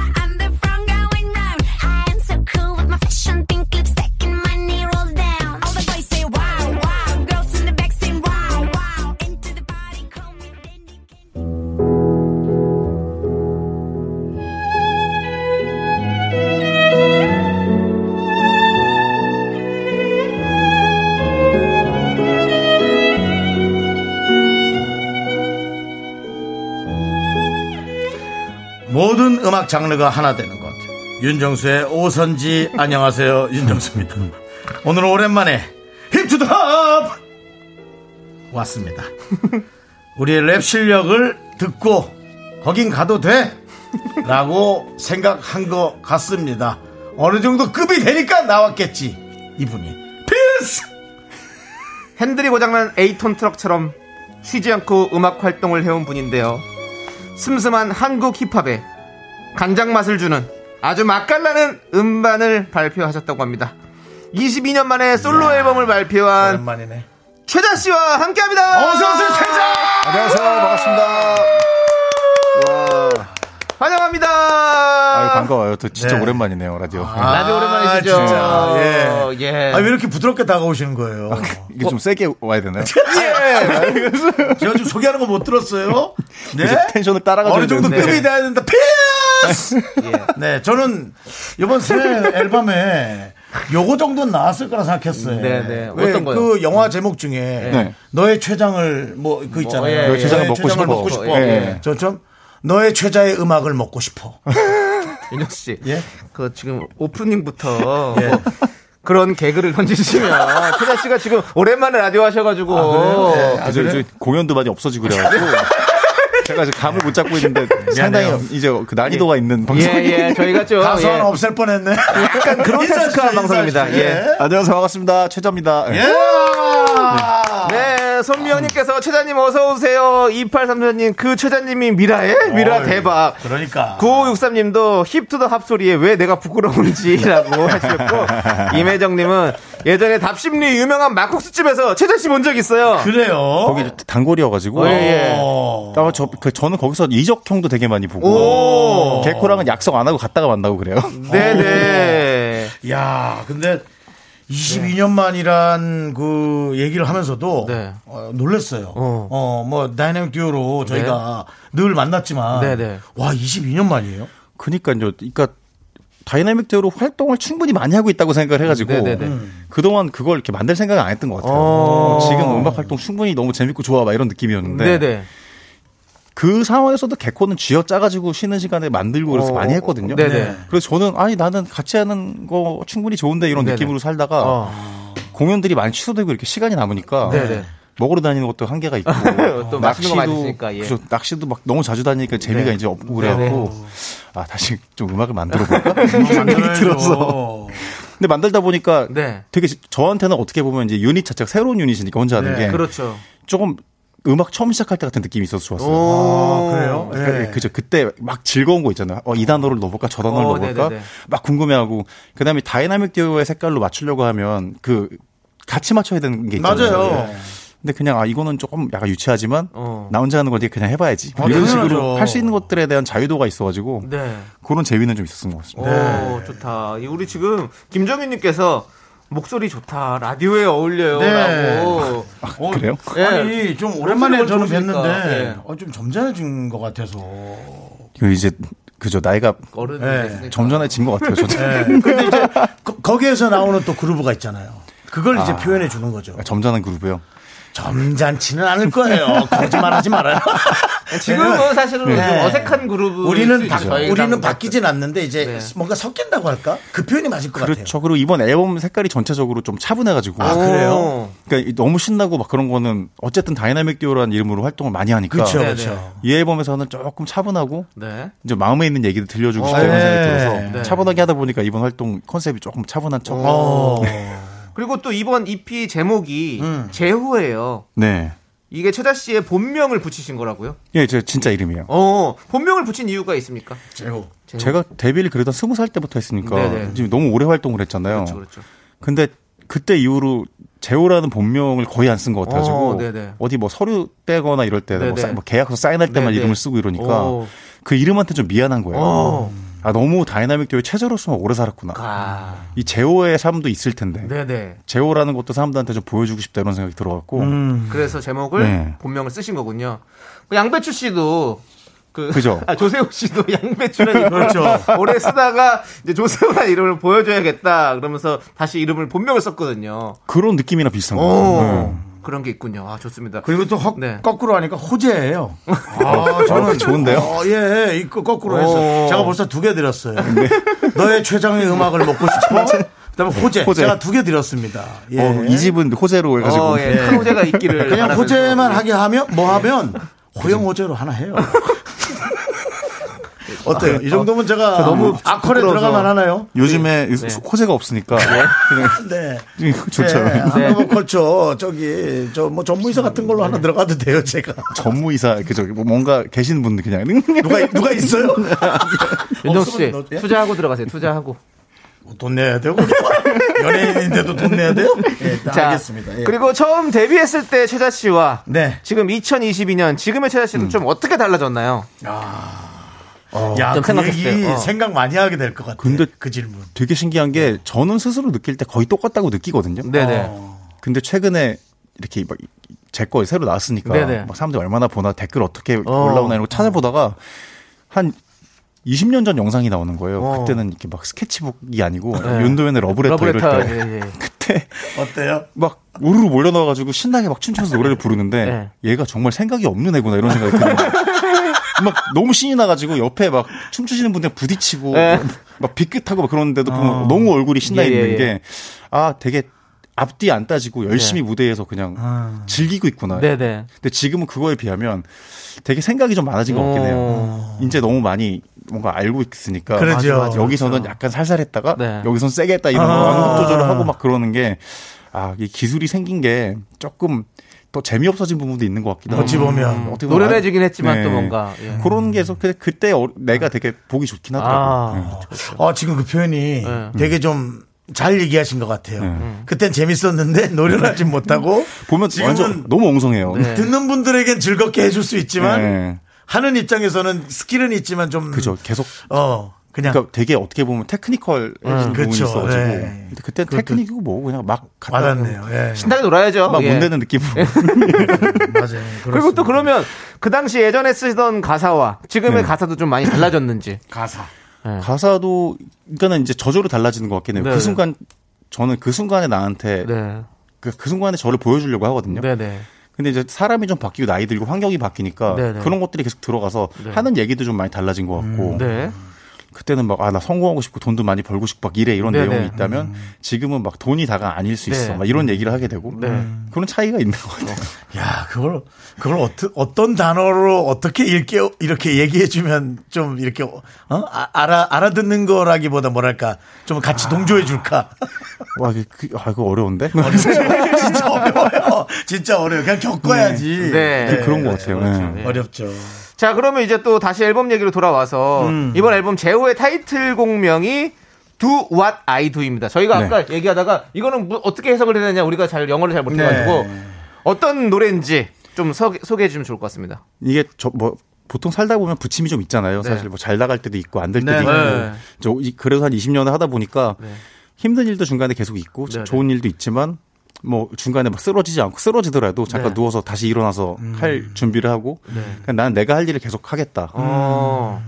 모든 음악 장르가 하나 되는 것. 윤정수의 오선지 안녕하세요 윤정수입니다. 오늘 오랜만에 hip to the hop 왔습니다. 우리의 랩 실력을 듣고 거긴 가도 돼 라고 생각한 것 같습니다. 어느 정도 급이 되니까 나왔겠지 이분이 peace 핸들이 고장난 eight톤 트럭처럼 쉬지 않고 음악 활동을 해온 분인데요. 슴슴한 한국 힙합에 간장 맛을 주는 아주 맛깔나는 음반을 발표하셨다고 합니다. 22년 만에 솔로 앨범을 발표한 오랜만이네. 최자 씨와 함께합니다. 어서 오세요 최자 안녕하세요. 반갑습니다. 환영합니다. 아유, 반가워요. 또 진짜 네. 오랜만이네요, 라디오. 라디오 오랜만이시죠? 아, 진짜, 예. 예. 아, 왜 이렇게 부드럽게 다가오시는 거예요? 이게 좀 세게 와야 되나요? 제가 좀 소개하는 거 못 들었어요? 네? 이제 텐션을 따라가줘야 어느 정도 되는데. 급이 돼야 된다. Peace! 네, 저는 이번 새 앨범에 요거 정도는 나왔을 거라 생각했어요. 네, 네. 왜 어떤 거요? 그 영화 제목 중에 네. 너의 최장을 뭐 그 있잖아요. 예, 너의 최장을 너의 먹고 싶어. 먹고 싶어. 예. 저좀 너의 최자의 음악을 먹고 싶어. 윤혁 씨. 예? 그 지금 오프닝부터 뭐 그런 개그를 던지시면 최자 씨가 지금 오랜만에 라디오 하셔가지고 그래요? 네. 아, 저, 저 공연도 많이 없어지고 그래가지고. 제가 이제 감을 못 잡고 있는데 상당히 이제 그 난이도가 있는 방송이. 예, 예. 저희가 좀 가수 예. 없앨 뻔했네. 약간 그로테스크한 방송입니다. 예. 안녕하세요 반갑습니다 최자입니다. 예. 네, 손미영님께서 최자님 어서 오세요. 2834님 그 최자님이 미라에 미라 어이, 대박. 그러니까. 9563님도 힙투더 합소리에 왜 내가 부끄러운지라고 하셨고 임혜정님은 예전에 답심리 유명한 막국수집에서 최자 씨 본 적 있어요. 그래요. 거기 단골이어가지고. 어, 예, 예. 어. 아, 저, 그, 저는 거기서 이적형도 되게 많이 보고. 오. 개코랑은 약속 안 하고 갔다가 만나고 그래요. 네네. 야, 근데 22년 만이란 그 얘기를 하면서도 네. 어, 놀랐어요. 어. 어. 뭐 다이내믹 듀오로 저희가 늘 만났지만 네, 네. 와, 22년 만이에요? 그니까요. 그니까 다이나믹 듀오로 활동을 충분히 많이 하고 있다고 생각을 해가지고 네네네. 음. 그동안 그걸 이렇게 만들 생각을 안 했던 것 같아요. 어. 지금 음악 활동 충분히 너무 재밌고 좋아 막 이런 느낌이었는데 네네. 그 상황에서도 개코는 쥐어 짜가지고 쉬는 시간에 만들고 그래서 어. 많이 했거든요. 네네. 그래서 저는 아니 나는 같이 하는 거 충분히 좋은데 이런 네네. 느낌으로 살다가 어. 공연들이 많이 취소되고 이렇게 시간이 남으니까 네네. 먹으러 다니는 것도 한계가 있고 또 많이 드시니까, 예. 그죠. 낚시도 막 너무 자주 다니니까 재미가 네. 이제 없고 그래갖고. 아 다시 좀 음악을 만들어 볼까 생각이 들어서 근데 만들다 보니까 네. 되게 저한테는 어떻게 보면 이제 유닛 자체가 새로운 유닛이니까 혼자 하는 네, 게 그렇죠. 조금 음악 처음 시작할 때 같은 느낌이 있어서 좋았어요. 오. 아, 그래요? 그러니까 예. 그죠. 그때 막 즐거운 거 있잖아요. 어, 이 단어를 넣어볼까, 저 단어를 어, 넣어볼까, 네네네. 막 궁금해하고. 그 다음에 다이나믹 듀오의 색깔로 맞추려고 하면 그 같이 맞춰야 되는 게 있잖아요. 맞아요. 근데 그냥 아 이거는 조금 약간 유치하지만 어. 나 혼자 하는 거니 그냥 해봐야지. 어, 이런. 식으로 할 수 있는 것들에 대한 자유도가 있어가지고 네. 그런 재미는 좀 있었던 것 같습니다. 오, 좋다. 이 우리 지금 김정윤님께서 목소리 좋다. 라디오에 어울려요. 네. 라고. 어, 그래요? 예. 아니, 좀 오랜만에 저는 좋으시니까. 뵀는데 예. 어, 좀 점잖아진 것 같아서. 그 이제 그죠 나이가 어른이 네. 됐으니까. 점잖해진 것 같아요. 저도 예. 근데 이제 거, 기에서 나오는 또 그루브가 있잖아요. 그걸 이제 표현해 주는 거죠. 점잖은 그룹이요. 점잖지는 않을 거예요. 거짓말 하지 말아요. 지금은 사실은 네. 좀 어색한 그룹. 우리는 바, 우리는 바뀌진 않는데 이제 네. 뭔가 섞인다고 할까? 그 표현이 맞을 것 그렇죠. 같아요. 그리고 이번 앨범 색깔이 전체적으로 좀 차분해가지고. 아, 그래요? 그러니까 너무 신나고 막 그런 거는 어쨌든 다이나믹 듀오라는 이름으로 활동을 많이 하니까. 그렇죠, 네, 그렇죠. 이 앨범에서는 조금 차분하고 네. 이제 마음에 있는 얘기도 들려주고 어, 싶다 이런 네. 생각이 들어서 네. 차분하게 하다 보니까 이번 활동 컨셉이 조금 차분한 척. 어. 그리고 또 이번 EP 제목이 음. 제호예요. 네. 이게 최자 씨의 본명을 붙이신 거라고요? 예, 제 진짜 이름이에요. 어, 본명을 붙인 이유가 있습니까? 제호. 제호. 제가 데뷔를 그래도 스무 살 때부터 했으니까 네네. 지금 너무 오래 활동을 했잖아요. 그렇죠, 그렇죠. 근데 그때 이후로 제호라는 본명을 거의 안 쓴 것 같아가지고 어, 네네. 어디 뭐 서류 떼거나 이럴 때뭐 네네. 계약서 사인할 때만 네네. 이름을 쓰고 이러니까 오. 그 이름한테 좀 미안한 거예요. 어. 아 너무 다이나믹 듀오의 최자로서만 오래 살았구나. 아. 이 제호의 삶도 있을 텐데 네네. 제호라는 것도 사람들한테 좀 보여주고 싶다 이런 생각이 들어갖고 그래서 제목을 네. 본명을 쓰신 거군요. 그 양배추 씨도 그 그죠. 아, 조세호 씨도 양배추는 그렇죠. 오래 쓰다가 이제 조세호라는 이름을 보여줘야겠다 그러면서 다시 이름을 본명을 썼거든요. 그런 느낌이나 비슷한. 네. 그런 게 있군요. 아 좋습니다. 그리고 또 헉, 네. 거꾸로 하니까 호재예요. 아, 저는 좋은데요? 어, 예, 이거 거꾸로 해서 오. 제가 벌써 두 개 드렸어요. 너의 최장의 음악을 먹고 싶어? 그다음에 호재. 호재. 제가 두 개 드렸습니다. 예. 어, 이 집은 호재로 해가지고 어, 예. 큰 호재가 있기를 그냥 바라면서. 호재만 하게 하면 뭐 하면 호영 호재로 하나 해요. 어때요? 이 정도면 제가 너무 아컬에 부끄러워서. 들어가면 하나요? 요즘에 호재가 없으니까 네. 좋죠. 네, 한번 걸쳐 저기 저 뭐 전무이사 같은 걸로 하나 들어가도 돼요, 제가. 전무이사 그저 뭐 뭔가 계시는 분들 그냥 누가 누가 있어요? 윤정 씨 없으면 어때요? 투자하고 들어가세요. 투자하고. 돈 내야 되고 연예인인데도 돈 내야 돼요? 예, 딱 자, 알겠습니다. 예. 그리고 처음 데뷔했을 때 최자 씨와 네. 지금 2022년 지금의 최자 씨는 좀 어떻게 달라졌나요? 야, 좀그 생각했어요. 얘기 어. 생각 많이 하게 될 것 같아. 근데 그 질문. 되게 신기한 게 저는 스스로 느낄 때 거의 똑같다고 느끼거든요. 네네. 어. 근데 최근에 이렇게 막 제 거 새로 나왔으니까 네네. 막 사람들이 얼마나 보나 댓글 어떻게 어. 올라오나 이런 거 찾아보다가 한 20년 전 영상이 나오는 거예요. 어. 그때는 이렇게 막 스케치북이 아니고 네. 윤도현의 러브레터, 러브레터. 이럴 때 예, 예. 그때 어때요? 막 우르르 몰려 나와가지고 신나게 막 춤추면서 노래를 부르는데 네. 얘가 정말 생각이 없는 애구나 이런 생각이 드는 거예요. 막 너무 신이 나가지고 옆에 막 춤추시는 분들 부딪히고 네. 막 비끗하고 막 그러는데도 보면 너무 얼굴이 신나 예, 예, 있는 예. 게아 되게 앞뒤 안 따지고 열심히 무대에서 그냥 아. 즐기고 있구나. 네, 네. 근데 지금은 그거에 비하면 되게 생각이 좀 많아진 것 같긴 해요. 어. 이제 너무 많이 뭔가 알고 있으니까. 그러죠. 맞아, 맞아, 여기서는 약간 살살했다가 네. 여기선 세게 했다 이런 아. 거 조절을 하고 막 그러는 게 아, 이 기술이 생긴 게 조금 더 재미없어진 부분도 있는 것 같기도 하고. 어찌 보면. 어떻게 보면 노련해지긴 했지만 네. 또 뭔가 예. 그런 게 해서 그- 그때 어- 내가 되게 보기 좋긴 하더라고요. 네. 아, 어, 지금 그 표현이 네. 되게 좀 잘 얘기하신 것 같아요. 네. 그땐 재밌었는데 노련하지 못하고 보면 지금은 완전 너무 엉성해요. 네. 듣는 분들에겐 즐겁게 해줄 수 있지만 네. 하는 입장에서는 스킬은 있지만 좀 그죠. 계속 어 그냥 그러니까 되게 어떻게 보면 테크니컬해진 부분이 그쵸. 있어가지고 네. 근데 그때 테크닉이고 뭐 그냥 막 와닿네요. 예. 신나게 놀아야죠. 막 예. 못내는 느낌으로 맞아요. 그리고 또 그러면 그 당시 예전에 쓰던 가사와 지금의 네. 가사도 좀 많이 달라졌는지. 가사. 가사도 그러니까는 이제 저절로 달라지는 것 같긴 해요. 네, 그 네. 순간 저는 그 순간에 나한테 네. 그, 그 순간에 저를 보여주려고 하거든요. 네, 네. 근데 이제 사람이 좀 바뀌고 나이 들고 환경이 바뀌니까 네, 네. 그런 것들이 계속 들어가서 하는 얘기도 좀 많이 달라진 것 같고 네. 그때는 막 아 나 성공하고 싶고 돈도 많이 벌고 싶고 막 이래 이런 네, 내용이 네. 있다면 지금은 막 돈이 다가 아닐 수 있어 네. 막 이런 얘기를 하게 되고 네. 그런 차이가 있는 것 같아요. 야, 그걸, 그걸 어떠, 어떤 단어로 어떻게 이렇게, 이렇게 얘기해 주면 좀 이렇게, 어? 아, 알아, 알아듣는 거라기보다 뭐랄까, 좀 같이 동조해 줄까? 와, 그, 그, 아, 이거 어려운데? 진짜 어려워요. 진짜 어려워요. 그냥 겪어야지. 네. 그- 그런 것 같아요. 네. 네. 어렵죠. 자, 그러면 이제 또 다시 앨범 얘기로 돌아와서 이번 앨범 제호의 타이틀곡명이 Do What I Do입니다. 저희가 네. 아까 얘기하다가 이거는 뭐 어떻게 해석을 해야 되냐 우리가 잘 영어를 잘 못해가지고 어떤 노래인지 좀 소, 소개해 주면 좋을 것 같습니다. 이게 저, 뭐, 보통 살다 보면 부침이 좀 있잖아요. 네. 사실 뭐 잘 나갈 때도 있고 안 될 때도 네, 있고. 네. 저, 이- 그래서 한 20년을 하다 보니까 힘든 일도 중간에 계속 있고 네, 좋은 일도 있지만 뭐 중간에 막 쓰러지지 않고 쓰러지더라도 잠깐 네. 누워서 다시 일어나서 할 준비를 하고 그냥 나는 내가 할 일을 계속 하겠다. 어.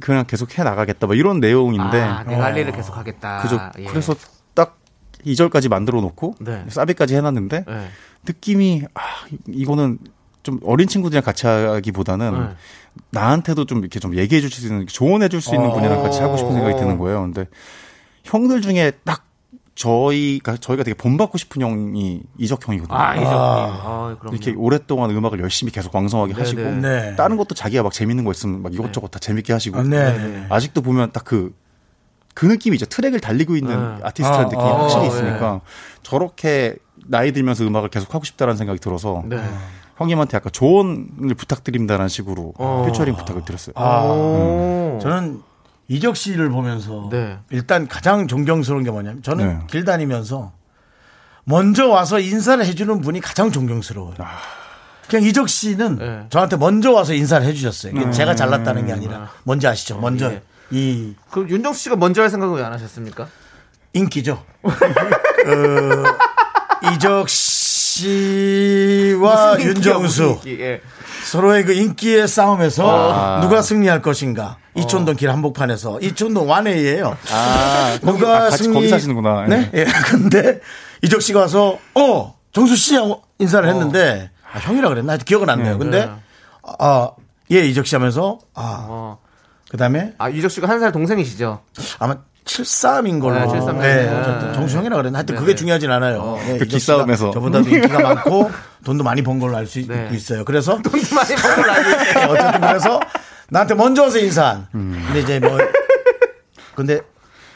그냥 계속 해 나가겠다. 뭐 이런 내용인데 아, 내가 할 일을 계속 하겠다. 그죠. 예. 그래서 딱 2절까지 만들어 놓고 네. 사비까지 해 놨는데 네. 느낌이 아 이거는 좀 어린 친구들이랑 같이 하기보다는 네. 나한테도 좀 이렇게 좀 얘기해 줄 수 있는 조언해 줄 수 있는 어. 분이랑 같이 하고 싶은 생각이 드는 거예요. 근데 형들 중에 딱 저희가 저희가 되게 본받고 싶은 형이 이적 형이거든요. 아, 이정님. 아, 그럼 이렇게 오랫동안 음악을 열심히 계속 왕성하게 하시고 네. 네. 다른 것도 자기가 막 재밌는 거 있으면 막 이것저것 다 재밌게 하시고 아, 네, 네. 아직도 보면 딱그그 느낌이 있죠. 트랙을 달리고 있는 네. 아티스트라는 아, 느낌이 아, 확실히 네. 있으니까 저렇게 나이 들면서 음악을 계속 하고 싶다라는 생각이 들어서 네. 형님한테 약간 조언을 부탁드립니다라는 식으로 어. 퓨처링 부탁을 드렸어요. 오. 저는 이적 씨를 보면서 네. 일단 가장 존경스러운 게 뭐냐면 저는 네. 길 다니면서 먼저 와서 인사를 해주는 분이 가장 존경스러워요. 그냥 이적 씨는 네. 저한테 먼저 와서 인사를 해주셨어요. 이게 제가 잘났다는 게 아니라 뭔지 아시죠? 먼저 예. 이 그럼 윤정수 씨가 먼저 할 생각은 왜 안 하셨습니까? 인기죠. 그 이적 씨와 인기야, 윤정수 인기, 예. 서로의 그 인기의 싸움에서 아. 누가 승리할 것인가. 이촌동 길 한복판에서 이촌동 완해예요. 아, 거기, 누가 아, 같이 승리 거기 사시는구나. 네. 예. 근데 이적 씨가 와서 어 정수 씨 하고 인사를 했는데 아, 형이라 그랬나? 기억은 안 나요. 근데 아, 예 이적 씨 하면서 아 어. 그다음에 아, 유적 씨가 한 살 동생이시죠? 아마 73인 걸로. 네, 73 네, 네. 정수 형이라 그랬나? 하여튼 네, 그게 네. 중요하진 않아요. 네, 그 이적 기싸움에서. 저보다도 인기가 많고 돈도 많이 번 걸로 알수 네. 있어요. 그래서 돈도 많이 벌고 알고 있네. 어쨌든 그래서 나한테 먼저 와서 인사한. 음. 근데 이제 뭐 근데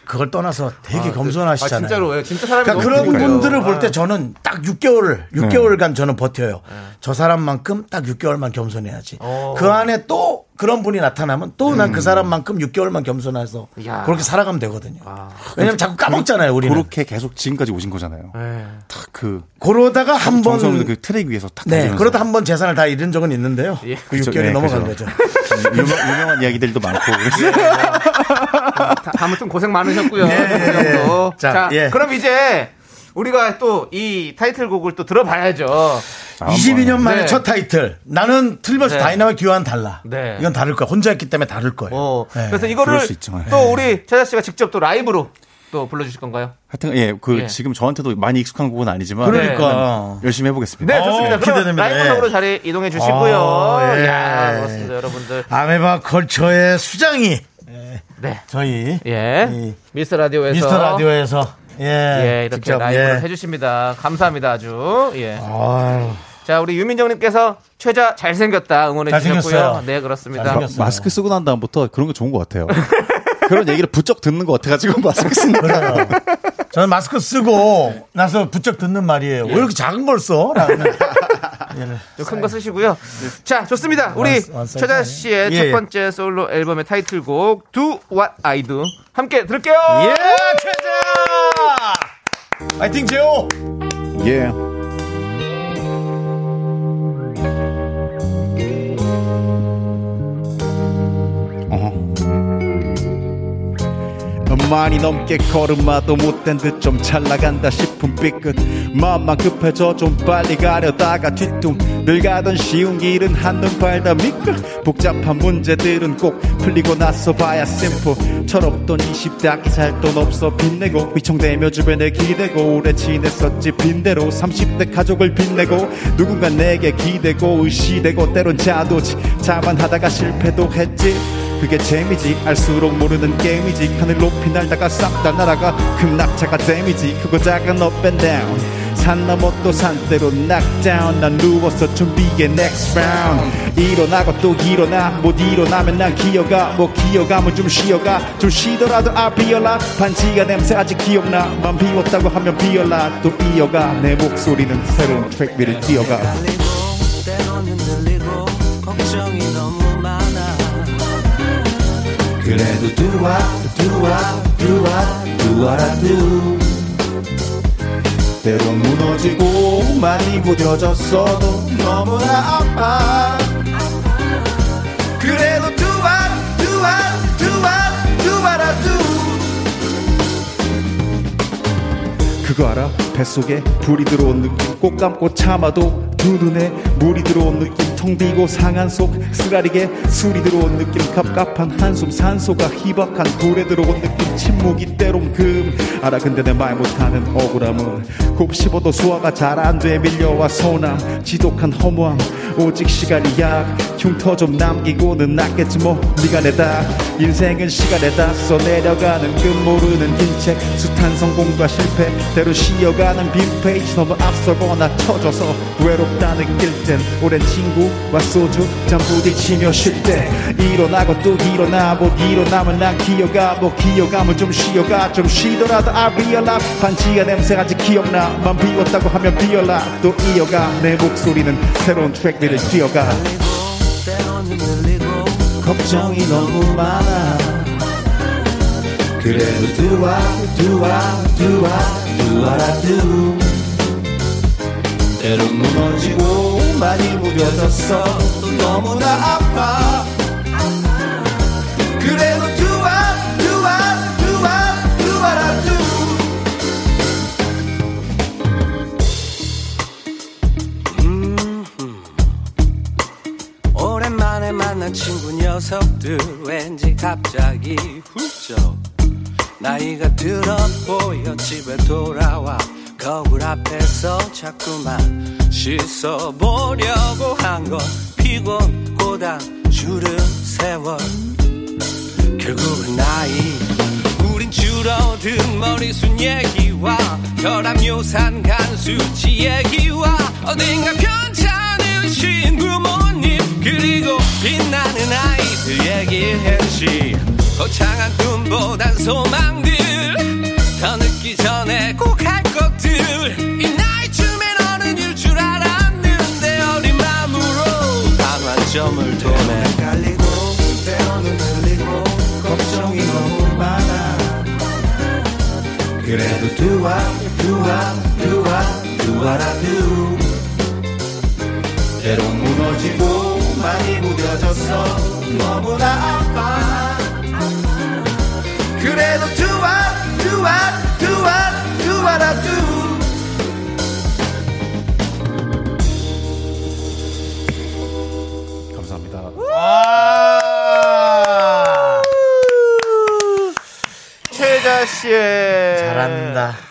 그걸 떠나서 되게 겸손하시잖아요. 아, 진짜로, 예, 진짜 사람이 그러니까 너무 그런 좋으세요. 분들을 볼때 아. 저는 딱 6개월, 네. 6개월간 저는 버텨요. 저 사람만큼 딱 6개월만 겸손해야지. 어. 그 안에 또 그런 분이 나타나면 또 난 그 사람만큼 6개월만 겸손해서 야. 그렇게 살아가면 되거든요. 아. 왜냐면 자꾸 까먹잖아요, 우리는. 그렇게 계속 지금까지 오신 거잖아요. 예. 딱그 그러다가 한 번. 정성으로 그 트랙 위에서 탁 네, 달리면서. 그러다 한 번 재산을 다 잃은 적은 있는데요. 예. 그 그쵸, 6개월이 네, 넘어간 그죠. 거죠. 유명, 유명한 이야기들도 많고 그래서 다- 아무튼 고생 많으셨고요. 네, 그 네, 정도. 네. 자, 자, 예. 그럼 이제 우리가 또 이 타이틀곡을 또 들어봐야죠. 22년 만에 네. 첫 타이틀. 나는 틀면서 네. 다이나믹 듀오와는 달라. 네. 이건 다를 거야. 혼자 했기 때문에 다를 거예요. 어, 네. 그래서 이거를. 또 우리 최자 씨가 직접 또 라이브로 또 불러주실 건가요? 하여튼 예, 그 예. 지금 저한테도 많이 익숙한 곡은 아니지만 그러니까. 열심히 해보겠습니다. 네, 좋습니다. 어, 그럼 기대됩니다. 라이브석으로 예. 자리 이동해 주시고요. 어, 예. 야, 그렇습니다, 여러분들. 아메바 컬처의 수장이 네. 저희 예. 이 미스터 라디오에서 미스터 라디오에서 예, 예, 이렇게 직접, 라이브로 예. 해주십니다. 감사합니다, 아주. 예. 아유, 자, 우리 유민정님께서 최자 잘생겼다 응원해 잘생겼어요. 주셨고요. 네, 그렇습니다. 마스크 쓰고 난 다음부터 그런 거 좋은 것 같아요. 그런 얘기를 부쩍 듣는 것 같아가지고 마스크 쓰는 거. 그래요. 저는 마스크 쓰고 나서 부쩍 듣는 말이에요. 왜 이렇게 작은 걸 써? 라는. 큰 거 쓰시고요. 자, 좋습니다. 우리 완- 완사이즈 최자? 씨의 예, 첫 예. 번째 솔로 앨범의 타이틀곡 Do What I Do 함께 들을게요. 예, 최자! 파이팅, 제오! 예. 어 많이 넘게 걸음마도 못된 듯 좀 잘 나간다 싶은 삐끗. 마음만 급해져 좀 빨리 가려다가 뒤뚱. 늘 가던 쉬운 길은 한눈 팔다 미끌 복잡한 문제들은 꼭 풀리고 나서 봐야 심플. 철없던 20대 아끼 살 돈 없어 빚내고 휘청대며 주변에 기대고 오래 지냈었지 빈대로 30대 가족을 빚내고 누군가 내게 기대고 의시되고 때론 자도지. 자만하다가 실패도 했지 그게 재미지. 알수록 모르는 게임이지. 하늘 높이 날다가 싹 다 날아가. 큰 낙차가 데미지. 크고 작은 up and down. 산 넘어 또 산 때로 knockdown 난 누워서 준비해 next round. 일어나고 또 일어나. 못 일어나면 난 기어가. 뭐 기어가면 좀 쉬어가. 좀 쉬더라도 be alive 반지가 냄새 아직 기억나. 맘 비웠다고 하면 비어라. 또 이어가. 내 목소리는 새로운 트랙 위를 뛰어가 그래도 what do what I do 때론 무너지고 많이 무뎌졌어도 너무나 아파. 그래도 what do what I do 그거 알아? 뱃속에 불이 들어온 느낌. 꼭 감고 참아도 두 눈에 물이 들어온 느낌 텅 비고 상한 속 쓰라리게 술이 들어온 느낌 갑갑한 한숨 산소가 희박한 불에 들어온 느낌 침묵이 때론 금. 알아 근데 내 말 못하는 억울함은 곱 씹어도 소화가 잘 안 돼 밀려와 소남 지독한 허무함. 오직 시간이 약 흉터 좀 남기고는 낫겠지 뭐. 네가 내다. 인생은 시간에다 써내려가는 끝 모르는 흰책 숱한 성공과 실패 때로 쉬어가는 빈 페이지 너무 앞서거나 쳐져서 외롭다 느낄 땐 오랜 친구와 소주 잠 부딪히며 쉴 때 일어나고 또 일어나 못 일어나면 난 기어가 뭐 기어가면 좀 쉬어가 좀 쉬더라도 I realize 반지가 냄새 아직 기억나 맘 비웠다고 하면 비어라. 또 이어가 내 목소리는 새로운 트랙 위를 뛰어가 때로는 들리고 걱정이 너무 많아. 그래도 what do what I do 때론 무너지고 많이 무뎌졌어. 또 너무나 아파 왠지 갑자기 훌쩍. 나이가 들어 보여 집에 돌아와 거울 앞에서 자꾸만 씻어보려고 한 건 피곤 고단 주름 세월. 결국은 나이. 우린 줄어든 머리숱 얘기와 혈압 요산 간수치 얘기와 어딘가 편찮으신 부모님 그리고 빛나는 아이들 얘기했지. 거창한 꿈보단 소망들. 더 늦기 전에 꼭 할 것들. 이 나이쯤에 너는 일줄 알았는데 어린 마음으로 방환점을 도네. 헷갈리고 때로는 들리고 걱정이 너무 많아. 그래도 what do what I do 때론 무너지고 많이 무뎌졌어 너무나 아파 그래도 what do what I do 감사합니다 아, 최자 씨의 잘한다.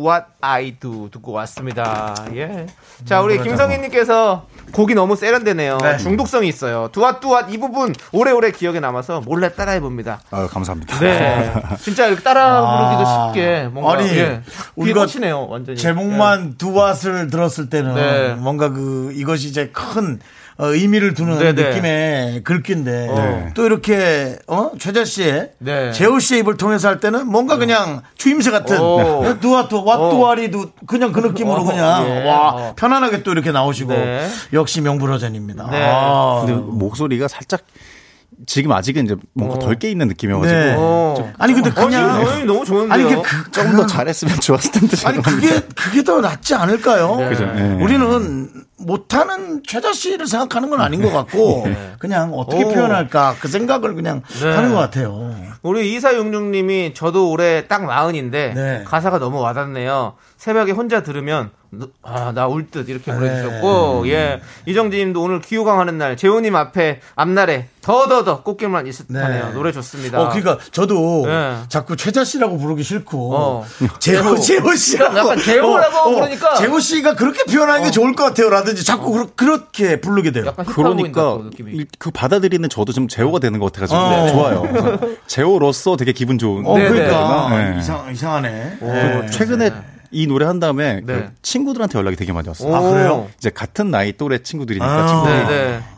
What I Do 듣고 왔습니다. 예. 자, 우리 김성희님께서 곡이 너무 세련되네요. 네. 중독성이 있어요. What 이 부분 오래오래 기억에 남아서 몰래 따라해봅니다. 아, 감사합니다. 네. 진짜 따라 부르기도 아. 쉽게 뭔가 아니, 예. 우리가 치네요 완전히. 제목만 두왓을 들었을 때는 네. 뭔가 그 이것이 이제 큰 어, 의미를 두는 네, 네. 느낌의 글귀인데 네. 또 이렇게 어 최자 씨의 네. 제호 씨의 입을 통해서 할 때는 뭔가 그냥 주임새 같은 오. 두와투 왓두와리도 그냥 그 느낌으로 어, 그냥 예. 와 어. 편안하게 또 이렇게 나오시고 네. 역시 명불허전입니다. 네. 아. 근데 목소리가 살짝 지금 아직은 이제 뭔가 덜 깨 있는 느낌이어가지고 네. 어. 아니 근데 어, 지금 그냥 너무, 너무 좋은데요. 아니 이게 그, 조금 더 잘했으면 좋았을 텐데. 아니 그게 그게 더 낫지 않을까요? 그죠. 네. 우리는 못하는 최자 씨를 생각하는 건 아닌 것 같고 그냥 어떻게 오. 표현할까 그 생각을 그냥 네. 하는 것 같아요. 우리 2466님이 저도 올해 딱 마흔인데 네. 가사가 너무 와닿네요. 새벽에 혼자 들으면 아 나 울 듯 이렇게 보내주셨고 네. 예 이정진님도 오늘 귀호강하는 날 재호님 앞에 앞날에 더더더 꽃길만 있을 네. 듯하네요. 노래 좋습니다. 어, 그러니까 저도 네. 자꾸 최자 씨라고 부르기 싫고 어. 재호 재호 씨라고 약간 재호라고 부르니까. 재호 씨가 그렇게 표현하는 게 좋을 것 같아요 라든 지 자꾸 그렇- 그렇게 부르게 돼요. 그러니까. 일- 그 받아들이는 저도 좀 제호가 되는 것 같아가지고 어. 좋아요. 제호로서 되게 기분 좋은. 어, 네, 그러니까 네. 이상 이상하네. 그리고 네. 최근에 이 노래 한 다음에 네. 그 친구들한테 연락이 되게 많이 왔어요. 아, 그래요? 이제 같은 나이 또래 친구들이니까 아. 친구들이 네,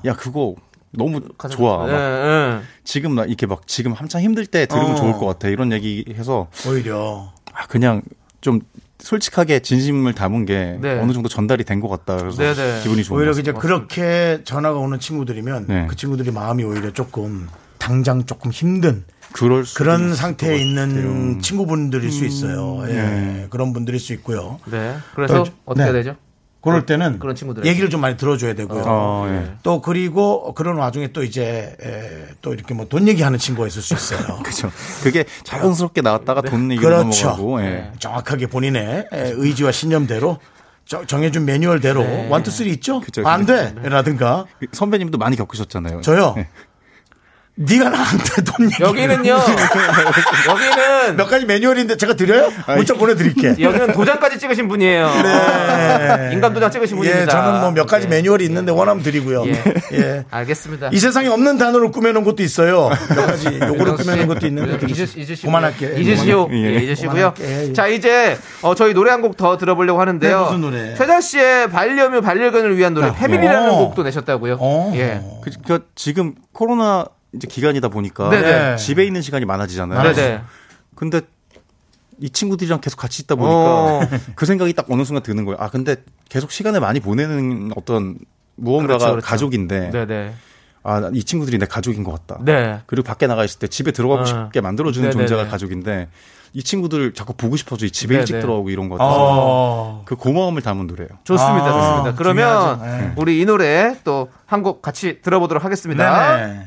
네. 야 그거 너무 가장- 좋아. 네, 막 네. 지금 나 이렇게 막 지금 한창 힘들 때 들으면 어. 좋을 것 같아 이런 얘기 해서 오히려 아, 그냥 좀 솔직하게 진심을 담은 게 네. 어느 정도 전달이 된 것 같다 그래서 네, 네. 기분이 좋은 오히려 것 이제. 그렇게 전화가 오는 친구들이면 네. 그 친구들이 마음이 오히려 조금 당장 조금 힘든 그럴 그런 상태에 것 있는 같아요. 음. 친구분들일 수 있어요. 예. 네. 그런 분들일 수 있고요. 네. 그래서 또, 어떻게 네. 되죠? 그럴 때는 그런 친구들에게. 얘기를 좀 많이 들어줘야 되고요. 어, 예. 또 그리고 그런 와중에 또 이제 에, 또 이렇게 뭐 돈 얘기하는 친구가 있을 수 있어요. 그렇죠. 그게 자연스럽게 나왔다가 돈 얘기로 그렇죠. 넘어가고 예. 정확하게 본인의 에, 의지와 신념대로 저- 정해준 매뉴얼대로 one, two, three 있죠? 그쵸, 안 그쵸. 돼! 라든가 선배님도 많이 겪으셨잖아요. 저요. 예. 네가 나한테 돈 여기는요. 여기는 몇 가지 매뉴얼인데 제가 드려요? 문자 보내드릴게. 여기는 도장까지 찍으신 분이에요. 네. 인감 도장 찍으신 분입니다. 예, 저는 뭐 몇 가지 예. 매뉴얼이 있는데 원하면 드리고요. 예. 예. 알겠습니다. 이 세상에 없는 단어로 꾸며놓은 것도 있어요. 몇 가지 요거를 꾸며놓은 것도 있는데. 잊으, 잊으시고 그만할게. 잊으시오. 예. 예, 잊으시고요. 예. 자 이제 어, 저희 노래 한 곡 더 들어보려고 하는데요. 네, 무슨 노래? 최자 씨의 반려묘 반려견을 위한 노래 패밀리라는 어. 곡도 내셨다고요. 어. 예. 그, 그 지금 코로나 이제 기간이다 보니까 네네. 집에 있는 시간이 많아지잖아요. 네네. 근데 이 친구들이랑 계속 같이 있다 보니까 어. 그 생각이 딱 어느 순간 드는 거예요. 아 근데 계속 시간을 많이 보내는 어떤 무언가가 그렇죠, 그렇죠. 가족인데 네네. 아 이 친구들이 내 가족인 것 같다. 네. 그리고 밖에 나가 있을 때 집에 들어가고 어. 싶게 만들어주는 네네네. 존재가 가족인데 이 친구들 자꾸 보고 싶어져 이 집에 네네. 일찍 들어가고 이런 것 같아서 어. 그 고마움을 담은 노래예요. 좋습니다. 아, 좋습니다. 그러면. 네. 우리 이 노래 또 한 곡 같이 들어보도록 하겠습니다. 네네.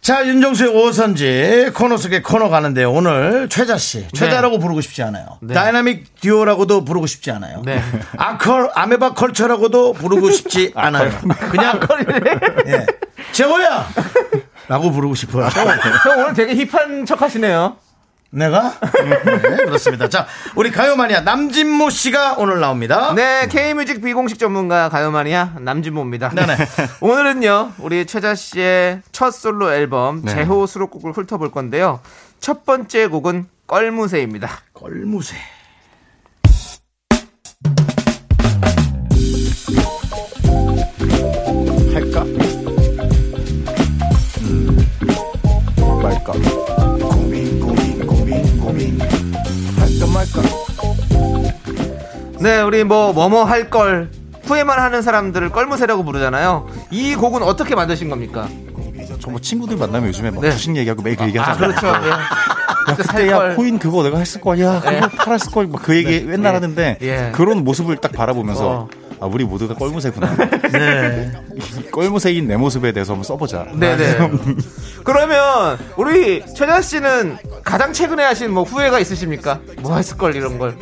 자, 윤정수의 오선지 코너 속에 코너 가는데 오늘 최자 씨, 최자라고 부르고 싶지 않아요. 네. 다이나믹 듀오라고도 부르고 싶지 않아요. 네. 아컬 아메바 컬처라고도 부르고 싶지 않아요. 그냥 예. 재호야. 라고 부르고 싶어요. 형 오늘 되게 hip한 척 하시네요. 내가? 네, 그렇습니다. 자, 우리 가요마니아 남진모 씨가 오늘 나옵니다. 네, K뮤직 비공식 전문가 가요마니아 남진모입니다. 네네. 오늘은요, 우리 최자 씨의 첫 솔로 앨범 네. 제호 수록곡을 훑어볼 건데요. 첫 번째 곡은 껄무새입니다. 껄무새. 우리 뭐, 뭐뭐 할 걸, 후회만 하는 사람들을 껄무새라고 부르잖아요. 이 곡은 어떻게 만드신 겁니까? 저 뭐 친구들 만나면 요즘에 막 네. 주식 얘기하고 매일 그 아, 얘기하잖아요. 그렇죠. 예. 야, 그때 야 걸. 코인 그거 내가 했을 거야. 그거 팔았을 거야. 막 그 얘기 맨날 예. 하는데 예. 그런 모습을 딱 바라보면서 어. 아 우리 모두가 껄무새구나. 네. 껄무새인 내 모습에 대해서 한번 써보자. 네네. 그러면 우리 최자 씨는 가장 최근에 하신 뭐 후회가 있으십니까? 뭐 했을 걸 이런 걸.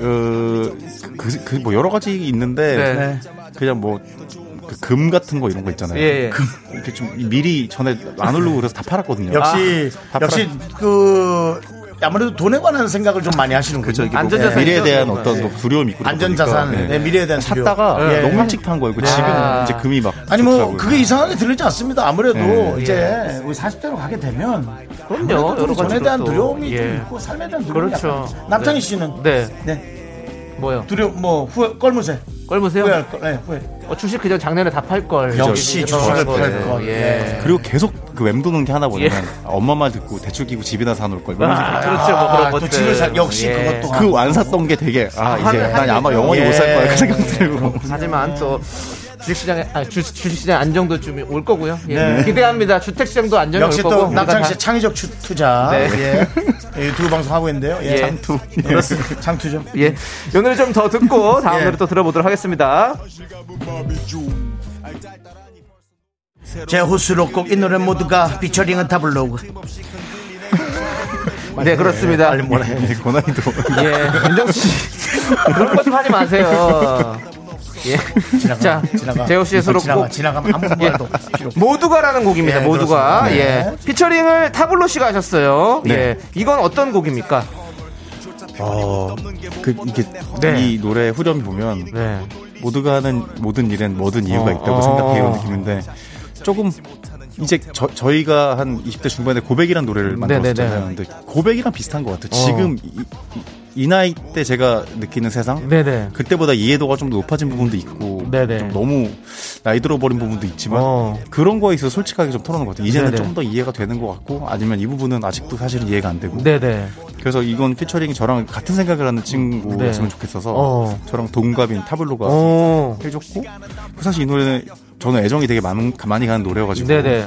그 그 뭐 여러 가지 있는데 네. 그냥 뭐. 그 금 같은 거 이런 거 있잖아요. 예, 예. 금 이렇게 좀 미리 전에 안 오르고 그래서 다 팔았거든요. 역시 다 역시 그 아무래도 돈에 관한 생각을 좀 많이 하시는 거죠. 이게 뭐 안전자산이죠, 미래에 대한 어떤 거. 뭐 두려움이 있고 안전자산, 보니까, 네, 미래에 대한 두려움. 샀다가 예. 너무 일찍 판 거예요. 지금 아. 이제 금이 막 아니 뭐 좋더라고요. 그게 이상하게 들리지 않습니다. 아무래도 네. 이제 우리 40대로 가게 되면 그럼요. 여러 돈에 가지로 대한 또. 두려움이 예. 좀 있고 삶에 대한 두려움이 그렇죠. 남창희 네. 씨는 네. 네. 뭐요? 두려움 뭐 후회 껄무새 껄무세요? 후회할 거 네, 후회. 어, 주식 그냥 작년에 다 팔 걸. 역시 주식을 팔 걸. 예. 그리고 계속 그 맴도는 게 하나 예. 아, 엄마 말 듣고 대출 끼고 집이나 사놓을 걸. 이런 아. 그렇죠. 뭐 그런 아, 것들. 또 집을 살 역시 예. 그것도 그안 샀던 게 되게 아 이제 난 아마 영원히 못 살 거야 그 생각 들고 하지만 또 주식시장에 아, 주, 주식시장 안정도 좀올 거고요. 예. 네. 기대합니다. 주택시장도 안정이 역시 올 거고. 또 우리가 씨 창의적 추- 투자 네. 예. 예, 유튜브 방송 하고 있는데요. 예. 예. 창투 그렇습니다. 창투죠. 다- 예. 이 노래 좀더 듣고 다음 예. 노래 또 들어보도록 하겠습니다. 제호 수록곡 이 노래 모두가 피처링은 타블로. 네, 그렇습니다. 빨리 뭐라 해. 네, 고난이도 예. 윤정수 씨. 그런 것 좀 하지 마세요. 예. 지나가. 자, 지나가. 재호 씨의. 수록곡 지나가면 아무 말도 필요 없어. 모두가라는 곡입니다. 예, 모두가. 그렇습니다. 예. 네. 피처링을 타블로 씨가 하셨어요. 네. 예. 이건 어떤 곡입니까? 어, 그 이게 네. 이 노래 후렴 보면 네. 모두가 하는 모든 일엔 모든 이유가 어, 있다고 어. 생각해 이런 느낌인데 조금 이제 저, 저희가 한 20대 중반에 고백이란 노래를 만들었잖아요. 근데 고백이랑 비슷한 것 같아요. 어. 지금 이, 이- 이 나이 때 제가 느끼는 세상 네네. 그때보다 이해도가 좀더 높아진 부분도 있고. 좀 너무 나이 들어버린 부분도 있지만 어. 그런 거에 있어서 솔직하게 좀 털어놓은 것 같아요. 이제는. 좀 더 이해가 되는 것 같고 아니면 이 부분은 아직도 사실은 이해가 안 되고 네네. 그래서 이건 피처링이 저랑 같은 생각을 하는 친구였으면 네. 좋겠어서 어. 저랑 동갑인 타블로가 오. 해줬고 사실 이 노래는 저는 애정이 되게 많은, 많이 가는 노래여가지고 네네.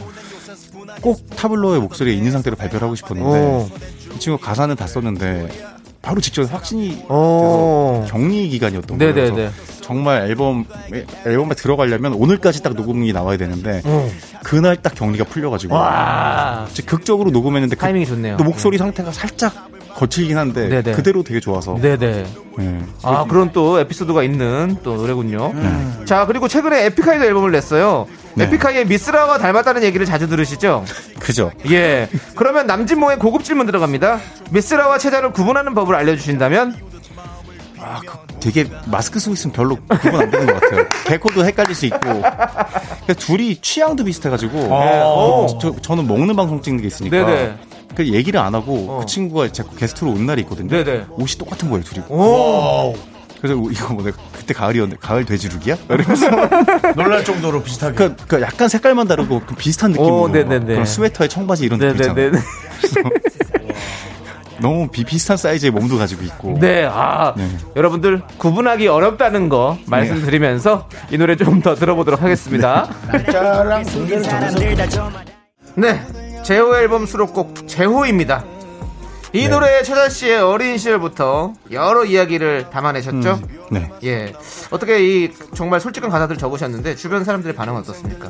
꼭 타블로의 목소리에 있는 상태로 발표를 하고 싶었는데 오. 이 친구 가사는 다 썼는데 바로 직전에 확신이 오. 돼서 격리 기간이었던 거예요. 네네네. 그래서 정말 앨범 앨범에 들어가려면 오늘까지 딱 녹음이 나와야 되는데 어. 그날 딱 격리가 풀려가지고 와. 극적으로 녹음했는데 그- 타이밍이 좋네요. 또 목소리 상태가 살짝 거칠긴 한데 네네. 그대로 되게 좋아서 네네. 네. 아, 그런 또 에피소드가 있는 또 노래군요. 음. 자, 그리고 최근에 에픽하이도 앨범을 냈어요. 네. 에픽하이의 미스라와 닮았다는 얘기를 자주 들으시죠? 그죠. 예. 그러면 남진모의 고급 질문 들어갑니다. 미스라와 체자를 구분하는 법을 알려주신다면? 아, 그 되게 마스크 쓰고 있으면 별로 구분 안 되는 것 같아요. 개코도 헷갈릴 수 있고. 그러니까 둘이 취향도 비슷해가지고. 오. 저, 저는 먹는 방송 찍는 게 있으니까. 네네. 그 얘기를 안 하고 어. 그 친구가 자꾸 게스트로 온 날이 있거든요. 네네. 옷이 똑같은 거예요, 둘이. 오. 그래서 이거 뭐 내가 그때 가을이었는데 가을 돼지룩이야? 이러면서 놀랄 정도로 비슷하게. 그, 그 약간 색깔만 다르고 그 비슷한 느낌으로 오, 네네네. 그런 스웨터에 청바지 이런 느낌 있잖아요. 네네네. 너무 비, 비슷한 사이즈의 몸도 가지고 있고. 네, 아, 네. 여러분들 구분하기 어렵다는 거 말씀드리면서 이 노래 좀 더 들어보도록 하겠습니다. 정해서 네, 제호 앨범 수록곡 제호입니다. 이 노래에 최자 씨의 어린 시절부터 여러 이야기를 담아내셨죠? 네. 예. 어떻게 이 정말 솔직한 가사들 적으셨는데 주변 사람들의 반응은 어떻습니까?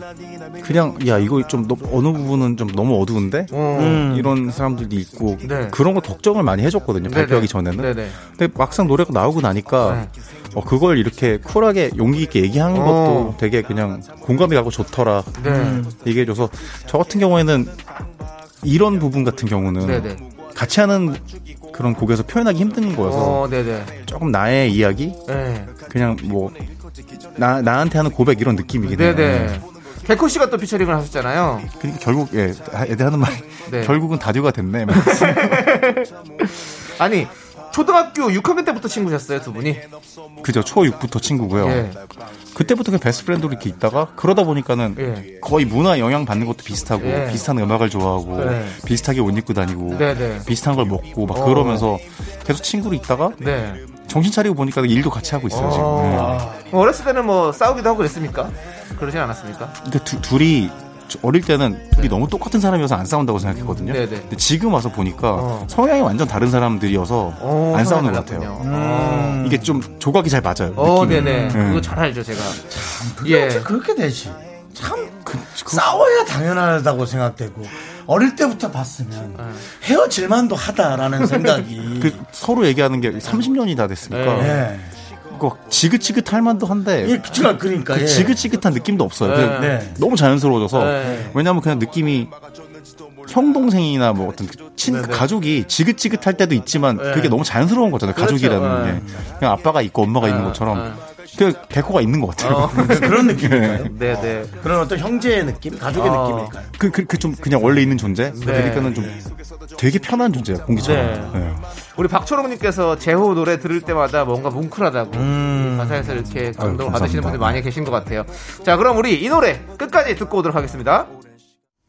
그냥 야 이거 좀 너- 어느 부분은 좀 너무 어두운데 어, 이런 사람들도 있고 네. 그런 거 걱정을 많이 해줬거든요 발표하기 전에는 네네. 근데 막상 노래가 나오고 나니까 네. 어, 그걸 이렇게 쿨하게 용기 있게 얘기하는 어. 것도 되게 그냥 공감이 가고 좋더라 네. 얘기해줘서 저 같은 경우에는 이런 부분 같은 경우는 네네. 같이 하는 그런 곡에서 표현하기 힘든 거여서 어. 조금 나의 이야기 네. 그냥 뭐 나, 나한테 하는 고백 이런 느낌이긴 해요 네네. 개코 씨가 또 피처링을 하셨잖아요. 그러니까 결국 예 애들 하는 말이 네. 결국은 다듀가 됐네 아니, 초등학교 6학년 때부터 친구셨어요, 두 분이? 그죠 초6부터 친구고요 예. 그때부터 그냥 베스트 프렌드로 이렇게 있다가 그러다 보니까는 예. 거의 문화 영향 받는 것도 비슷하고 예. 비슷한 음악을 좋아하고 네. 비슷하게 옷 입고 다니고 네네. 비슷한 걸 먹고 막 어. 그러면서 계속 친구로 있다가 네. 정신 차리고 보니까 일도 같이 하고 있어요 지금 네. 어, 어렸을 때는 뭐 싸우기도 하고 그랬습니까? 그러진 않았습니까? 근데 두- 둘이 어릴 때는 둘이 너무 똑같은 사람이어서 안 싸운다고 생각했거든요. 네네. 근데 지금 와서 보니까 어. 성향이 완전 다른 사람들이어서 어, 안 싸우는 것 같아요. 어. 이게 좀 조각이 잘 맞아요. 어, 느낌이. 네네. 네. 그거 잘 알죠, 제가. 그게 예. 어떻게 그렇게 되지? 참 싸워야 당연하다고 생각되고 어릴 때부터 봤으면 헤어질만도 하다라는 생각이 그 서로 얘기하는 게 30년이 다 됐으니까 예. 그거 지긋지긋할 만도 한데 예, 그치가 그러니까 그 예. 지긋지긋한 느낌도 없어요. 그냥 네. 너무 자연스러워져서 네. 왜냐하면 그냥 느낌이 형 동생이나 뭐 어떤 친그 가족이 지긋지긋할 때도 있지만 그게 너무 자연스러운 거잖아요. 그렇죠. 가족이라는 네. 게 그냥 아빠가 있고 엄마가 있는 것처럼 그 개코가 있는 것 같아요. 그런 느낌일까요? 네네. 그런 어떤 형제의 느낌, 가족의 어. 느낌일까요? 그그좀 그냥 원래 있는 존재. 그러니까는 좀 되게 편한 존재예요. 공기처럼. 네. 네. 우리 박초롱님께서 제호 노래 들을 때마다 뭔가 뭉클하다고 가사에서 이렇게 감동을 아유, 받으시는. 분들 많이 계신 것 같아요. 자, 그럼 우리 이 노래 끝까지 듣고 오도록 하겠습니다.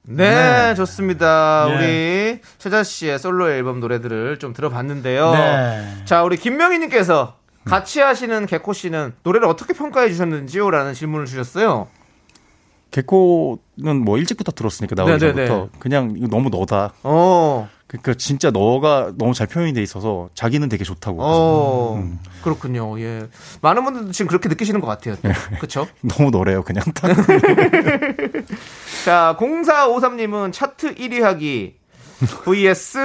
네, 좋습니다. 네. 우리 최자 씨의 솔로 앨범 노래들을 좀 들어봤는데요. 네. 자, 우리 김명희님께서 같이 하시는 개코 씨는 노래를 어떻게 평가해 주셨는지요? 라는 질문을 주셨어요. 개코는 뭐 일찍부터 들었으니까 나오기 네네네. 전부터 그냥 이거 너무 너다. 어, 그러니까 진짜 너가 너무 잘 표현이 돼 있어서 자기는 되게 좋다고. 어, 음. 그렇군요. 예. 많은 분들도 지금 그렇게 느끼시는 것 같아요. 네. 그쵸? 너무 너래요 그냥 딱. 자, 0453님은 차트 1위 하기 vs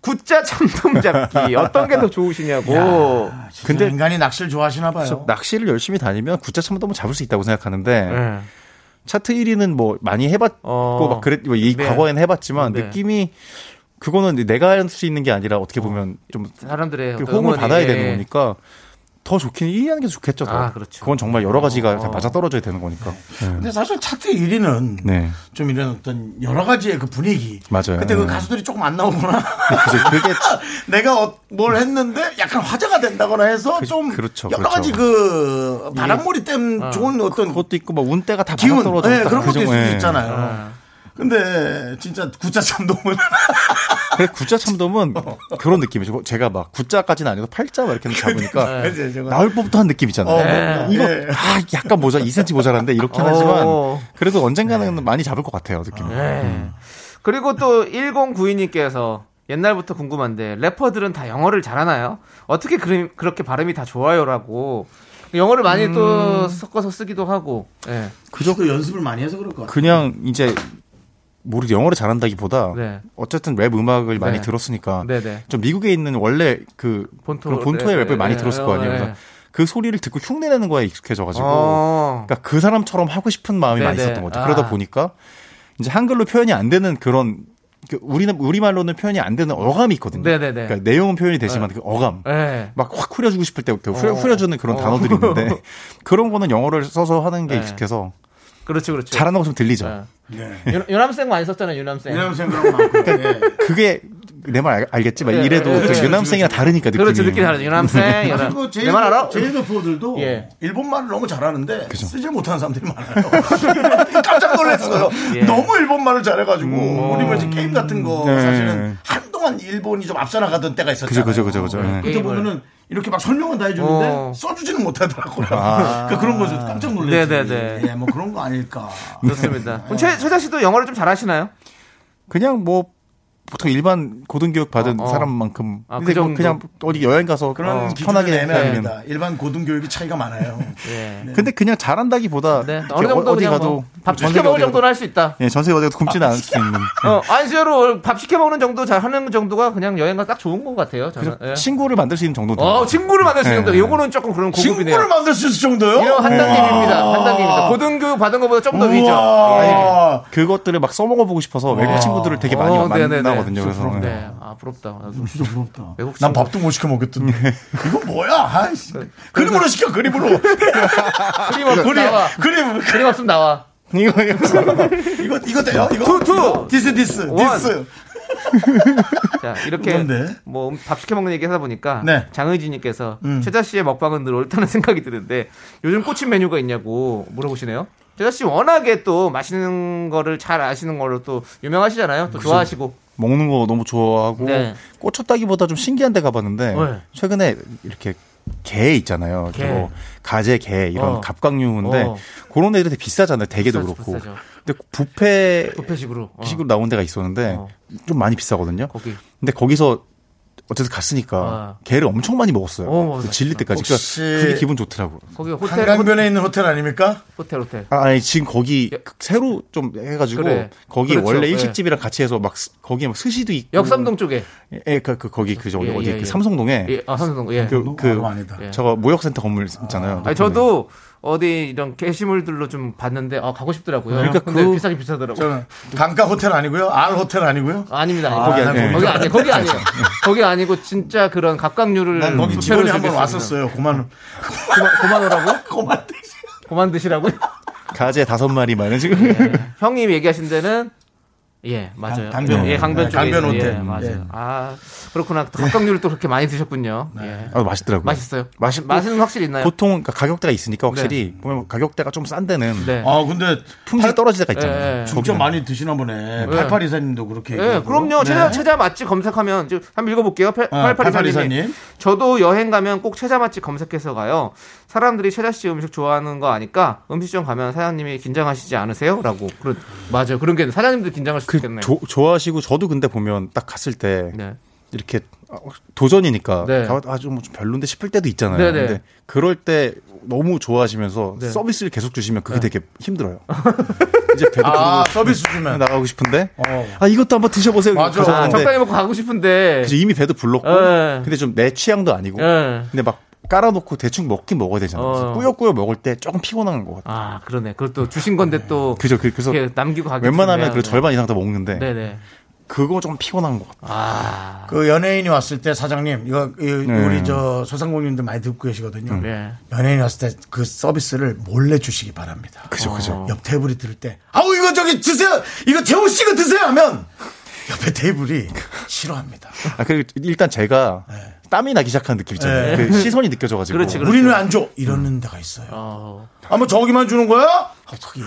굿자 참돔 잡기 어떤 게 더 좋으시냐고. 근데 인간이 낚시를 좋아하시나 봐요. 낚시를 열심히 다니면 굿자 참돔은 잡을 수 있다고 생각하는데 네. 차트 1위는 뭐 많이 해봤고 어. 막 그랬 뭐이 네. 과거에는 해봤지만 네. 느낌이 그거는 내가 할 수 있는 게 아니라 어떻게 보면 좀 사람들의 그 호응을 응원이, 받아야 예. 되는 거니까 더 좋긴 1위 하는 게 좋겠죠. 더. 아, 그렇죠. 그건 정말 여러 가지가 다 어. 맞아 떨어져야 되는 거니까. 근데 사실 차트 1위는 네. 좀 이런 어떤 여러 가지의 그 분위기. 맞아요. 그때 그 네. 가수들이 조금 안 나오거나. 그죠. 그게 내가 어- 뭘 했는데 약간 화제가 된다거나 해서 좀 그렇죠, 여러 그렇죠. 가지 그 바람몰이 땜 좋은 어떤 그것도 있고 막 운대가 다 기운 맞아 떨어져. 예, 그런 것도 있을 수 네. 있잖아요. 근데 진짜 구자 참돔은 그래 굿자 참돔은 그런 느낌이죠. 제가 막 굿자까지는 아니고 팔자 막 이렇게 잡으니까 제가 나올 법도 한 느낌이잖아요. 어, 이거 예. 아, 약간 모자 2cm 모자란데 이렇긴 어. 하지만 그래도 언젠가는 많이 잡을 것 같아요 느낌. 네. 그리고 또 1092님께서 옛날부터 궁금한데 래퍼들은 다 영어를 잘하나요? 어떻게 그, 그렇게 발음이 다 좋아요라고 영어를 많이 음. 또 섞어서 쓰기도 하고. 예. 그저 그 연습을 많이 해서 그럴 것 같아요. 그냥 이제 모르 영어를 잘한다기보다 네. 어쨌든 랩 음악을 많이 네. 들었으니까 네네. 좀 미국에 있는 원래 그 본토 그런 본토의 랩, 랩을 많이 네, 들었을 거 아니에요. 네. 그래서 그 소리를 듣고 흉내내는 거에 익숙해져가지고 어. 그러니까 그 사람처럼 하고 싶은 마음이 많이. 있었던 거죠. 아. 그러다 보니까 이제 한글로 표현이 안 되는 그런 그 우리는 우리말로는 표현이 안 되는 어감이 있거든요. 네네네. 그러니까 내용은 표현이 되지만 그 어감 예. 막확 후려주고 싶을 때그 후려, 어. 후려주는 그런 어. 단어들이 있는데 그런 거는 영어를 써서 하는 게 네. 익숙해서 그렇죠, 그렇죠. 잘하는 거 좀 들리죠. 예. 유- 유남생 많이 썼잖아요, 유남생. 이런 그런 거 많고. 예. 그게 내 말 알겠지? 막 네, 이래도 네, 또 네, 유남생이랑 다르니까 느낌이. 그렇죠, 느낌 다르죠. 유남생. 유남. 그리고 내 말 알아? 제이드 프로들도 예. 일본 말을 너무 잘하는데 쓰질 못하는 사람들이 많아요. 깜짝 놀랐어요. 예. 너무 일본 말을 잘해가지고 우리 뭐 이제 게임 같은 거 네. 사실은 한동안 일본이 좀 앞서 나가던 때가 있었잖아요. 그죠, 그죠, 그죠, 그죠. 네. 그때. 보면은 이렇게 막 설명은 다 해주는데 어. 써주지는 못하더라고요. 그러니까 그런 거죠. 깜짝 놀랐지. 네네네. 예, 뭐 그런 거 아닐까. 좋습니다. 그럼 최, 최자 씨도 영어를 좀 잘하시나요? 그냥 뭐 보통 일반 고등교육 받은 어, 어. 사람만큼 아, 근데 그뭐 정도? 그냥 어디 여행 가서 그런 어, 편하게 애매합니다. 하면 일반 고등교육이 차이가 많아요. 예. 근데 그냥 잘한다기보다 네. 어느 정도 어디 가도 뭐 밥전 시켜 먹을 정도는 할 수 있다. 예, 전 세계 어디 가도 굶지는 않을 수 있는 어, 안수로 밥 시켜 먹는 정도 잘 하는 정도가 그냥 여행 가 딱 좋은 것 같아요. 저는. 예. 친구를 만들 수 있는 정도 어, 친구를 만들 수 있는 네. 정도. 요거는 조금 그런 고급이네요. 친구를 만들 수 있을 정도요? 이런 한 단계입니다. 한 단계입니다. 고등교육 받은 것보다 좀 더 위죠. 예. 그것들을 막 써먹어 보고 싶어서 외국 친구들을 되게 많이 어. 만나거든요. 그래서 네. 아, 부럽다. 나도. 진짜 부럽다. 외국 난 친구. 밥도 못 시켜 먹겠던데. 이거 뭐야? 아이씨. 그림으로 시켜, 그림으로. 그림 없으면 나와. 그림, 그림 없으면 나와. 이거 이거 이거, 이거 돼요? 이거? Two, two. This, this, one. This. 자, 이렇게 뭔데? 뭐 밥 시켜 먹는 얘기 하다 보니까 네. 장의진님께서 음. 최자 씨의 먹방은 늘 옳다는 생각이 드는데 요즘 꽂힌 메뉴가 있냐고 물어보시네요. 최자 씨 워낙에 또 맛있는 거를 잘 아시는 걸로 또 유명하시잖아요. 또 좋아하시고. 먹는 거 너무 좋아하고 네. 꽂혔다기보다 좀 신기한 데 가봤는데 네. 최근에 이렇게 게 있잖아요. 게. 뭐 가재, 게 이런 어. 갑각류인데 어. 그런 애들이 되게 비싸잖아요. 대게도 비싸죠, 그렇고. 비싸죠. 근데 뷔페 뷔페식으로. 어. 식으로 나온 데가 있었는데 어. 좀 많이 비싸거든요. 거기. 근데 거기서 어쨌든 갔으니까 아. 게를 엄청 많이 먹었어요. 어. 질릴 때까지. 그러니까 그게 기분 좋더라고요. 거기 호텔 한강변에 있는 호텔 아닙니까? 호텔 호텔. 아, 아니 지금 거기 새로 좀 해가지고 그래. 거기 그렇죠. 원래 예. 일식집이랑 같이 해서 막 스- 거기에 막 스시도 있고 역삼동 쪽에. 예, 그, 그 거기 그 저기 예, 어디 예, 그 예. 삼성동에 예, 아, 삼성동. 예. 그, 그. 예. 저거 모욕센터 건물 있잖아요. 아니 저도 어디 이런 게시물들로 좀 봤는데 아 가고 싶더라고요. 그러니까 근데 그- 비싸긴 비싸더라고. 요 저는 강가 호텔 아니고요. 알 호텔 아니고요. 아 닙니다. 거기 아닙니다. 아니에요. 거기 아니에요. 거기 아니에요. 거기 아니고 진짜 그런 각각류를 난 거기 직원이 즐길 한번수 왔었어요. 고만 고만 오라고? 그만 고만 드시라고요? 가재 다섯 마리 많은 지금 예. 형님 얘기하신 데는 예 맞아요. 강- 강변. 예 강변 네, 쪽에 강변 호텔. 예, 맞아요. 예. 아 그렇구나. 각각류를 또 그렇게 많이 드셨군요. 예. 아, 맛있더라고요. 맛있어요. 맛있고 맛은 확실히 있나요? 보통 그러니까 가격대가 있으니까 확실히 보면 가격대가 좀 싼 데는 네. 아 근데 품질이 떨어질 때가 예, 있잖아요. 예. 진짜 많이 드시나 보네. 88이사님도 그렇게. 예. 그럼요. 네. 최자, 최자 맛집 검색하면, 한번 읽어 볼게요. 아, 8824님. 8824님. 저도 여행 가면 꼭 최자 맛집 검색해서 가요. 사람들이 최자 씨 음식 좋아하는 거 아니까 음식점 가면 사장님이 긴장하시지 않으세요? 라고. 그런, 맞아요. 그런 게 사장님도 긴장할 수 그 있겠네요. 조- 좋아하시고 저도 근데 보면 딱 갔을 때 네. 이렇게 도전이니까 네. 아주 뭐좀 별론데 싶을 때도 있잖아요. 네네. 근데 그럴 때 너무 좋아하시면서 네. 서비스를 계속 주시면 그게 되게 힘들어요. 이제 배도 아 서비스 주면. 나가고 싶은데 어. 아 이것도 한번 드셔보세요. 맞아. 아, 적당히 먹고 가고 싶은데. 이미 배도 불렀고 예. 근데 좀 내 취향도 아니고 예. 근데 막 깔아놓고 대충 먹긴 먹어야 되잖아요. 어. 꾸역꾸역 먹을 때 조금 피곤한 것 같아요. 아, 그러네. 그것도 주신 건데 또. 그죠. 그- 그래서 남기고 가기 웬만하면 좀 그. 절반 이상 다 먹는데 네네. 그거 좀 피곤한 것 같아요. 아. 그 연예인이 왔을 때 사장님 이거 이- 네. 우리 저 소상공인들 많이 듣고 계시거든요. 네. 연예인이 왔을 때 그 서비스를 몰래 주시기 바랍니다. 그죠, 그죠. 옆 테이블이 들을 때 아우 이거 저기 드세요. 이거 재호 씨가 드세요 하면 옆에 테이블이 싫어합니다. 아, 그리고 일단 제가 네. 땀이 나기 시작한 느낌 있잖아요. 그 시선이 느껴져가지고. 그렇지, 그렇지. 우리는 안 줘. 이러는 데가 있어요. 어. 아, 뭐 저기만 주는 거야? 아, 거기.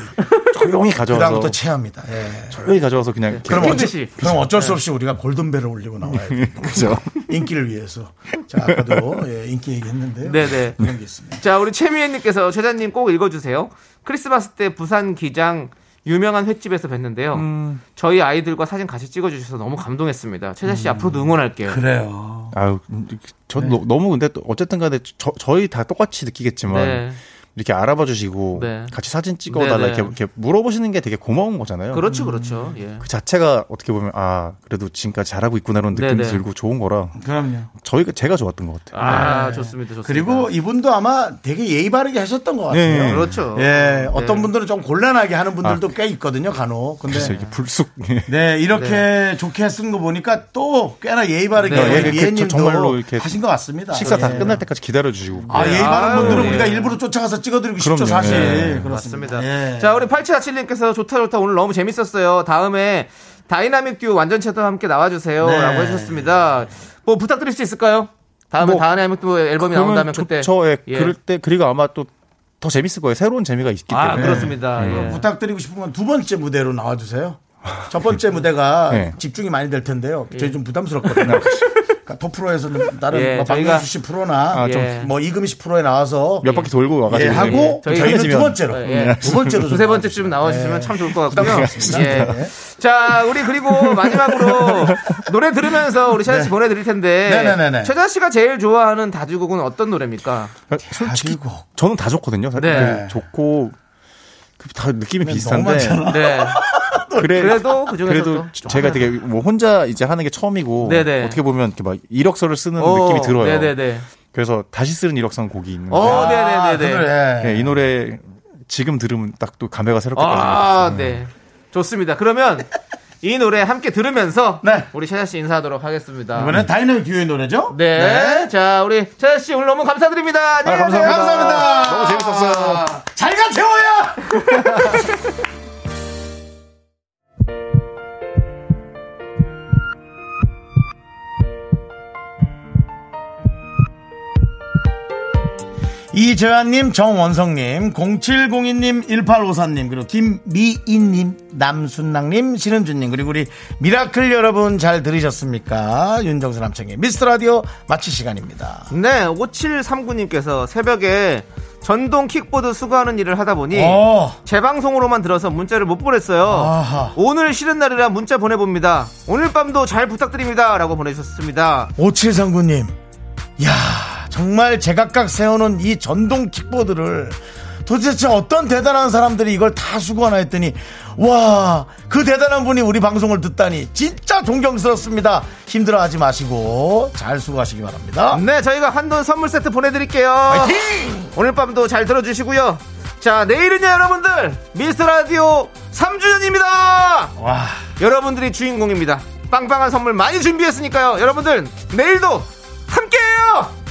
조용히 가져와서. 그다음부터 체합니다. 예. 조용히 가져와서 그냥. 이렇게 그럼 어쩔. 그럼 어쩔 수 없이 우리가 골든벨을 올리고 나와야 돼. 그죠. 인기를 위해서. 자, 아까도 예, 인기 얘기했는데요. 네네. 그런 게 있습니다. 자, 우리 최미애님께서 최자님 꼭 읽어주세요. 크리스마스 때 부산 기장 유명한 횟집에서 뵀는데요. 음. 저희 아이들과 사진 같이 찍어주셔서 너무 감동했습니다. 최자 씨 앞으로도 응원할게요. 음. 그래요. 아유, 저 네. 너, 너무 근데 또 어쨌든 간에 저, 저희 다 똑같이 느끼겠지만. 네. 이렇게 알아봐 주시고 네. 같이 사진 찍어달라 네, 네. 이렇게, 이렇게 물어보시는 게 되게 고마운 거잖아요. 그렇죠, 그렇죠. 예. 그 자체가 어떻게 보면 아 그래도 지금까지 잘하고 있구나 이런 느낌이 네, 네. 들고 좋은 거라 그럼요. 저희가 제가 좋았던 것 같아요. 아, 좋습니다, 좋습니다. 그리고 이분도 아마 되게 예의 바르게 하셨던 것 같아요. 네. 그렇죠. 예, 어떤 네. 분들은 좀 곤란하게 하는 분들도 꽤 있거든요, 간혹. 근데 그래서 이렇게 불쑥 네, 이렇게 좋게 쓴 거 보니까 또 꽤나 예의 바르게 네, 예, 그- 미애님도 정말로 이렇게 하신 것 같습니다. 식사 다 예. 끝날 때까지 기다려 주시고 아, 예의 바른 분들은 예. 우리가 일부러 쫓아가서 찍어드리고 싶죠, 그럼요. 사실. 예. 그렇습니다. 맞습니다. 예. 자, 우리 8747님께서 좋다, 좋다. 오늘 너무 재밌었어요. 다음에 다이나믹 듀오 완전체도 함께 나와주세요. 네. 라고 해주셨습니다. 뭐 부탁드릴 수 있을까요? 다음에 뭐, 다이나믹 듀오 앨범이 나온다면 저- 그때. 저, 예, 예. 그럴 때 그리고 아마 또 더 재밌을 거예요. 새로운 재미가 있기 아, 때문에. 그렇습니다. 예. 부탁드리고 싶은 건 두 번째 무대로 나와주세요. 첫 번째 무대가 네. 집중이 많이 될 텐데요. 저희 좀 부담스럽거든요. 그러니까 토프로에서는 다른 예, 뭐 저희가- 박명수 씨 프로나 아, 좀- 예. 뭐 이금희 씨 프로에 나와서 몇 바퀴 돌고 예, 와가지고 하고 저희- 저희는 두. 번째로 예. 두 번째로 두세 좀 번째쯤 나와주시면 예. 참 좋을 것 같고요. 예. 네. 자, 우리 그리고 마지막으로 노래 들으면서 우리 최자 씨 보내드릴 텐데. 네네네네. 최자 씨가 제일 좋아하는 다주곡은 어떤 노래입니까? 솔직히 가지고. 저는 다 좋거든요. 사실 네. 좋고 그다 느낌이 너무 비슷한데 많잖아. 네. 그래, 그래도 그 중에서 그래도 또 제가 되게 뭐 혼자 이제 하는 게 처음이고 네네. 어떻게 보면 이렇게 막 이력서를 쓰는 어, 느낌이 들어요. 네네네. 그래서 다시 쓰는 이력서 곡이 있는데 어, 아, 네네네네. 그 노래. 네, 이 노래 지금 들으면 딱 또 감회가 새롭게 아, 빠집니다. 네. 좋습니다. 그러면 이 노래 함께 들으면서 네. 우리 최자 씨 인사하도록 하겠습니다. 이번엔 다이나믹 듀오의 노래죠? 네. 자, 우리 최자 씨 오늘 너무 감사드립니다. 안녕히 아. 감사합니다. 감사합니다. 너무 재밌었어요. 잘가 태호야. 이재환님, 정원성님, 0702님, 1854님, 그리고 김미인님, 남순랑님, 신은주님, 그리고 우리 미라클 여러분 잘 들으셨습니까? 윤정수 남창의 미스터 라디오 마치 시간입니다. 네, 5739님께서 새벽에 전동 킥보드 수거하는 일을 하다 보니 어. 재방송으로만 들어서 문자를 못 보냈어요. 아하. 오늘 쉬는 날이라 문자 보내봅니다. 오늘 밤도 잘 부탁드립니다. 라고 보내주셨습니다. 5739님, 야 정말 제각각 세워놓은 이 전동 킥보드를 도대체 어떤 대단한 사람들이 이걸 다 수거하나 했더니 와 그 대단한 분이 우리 방송을 듣다니 진짜 존경스럽습니다. 힘들어하지 마시고 잘 수고하시기 바랍니다. 네, 저희가 한돈 선물 세트 보내드릴게요. 파이팅! 오늘 밤도 잘 들어주시고요. 자, 내일은요, 여러분들. 미스터 라디오 3주년입니다. 와 여러분들이 주인공입니다. 빵빵한 선물 많이 준비했으니까요. 여러분들, 내일도 함께해요!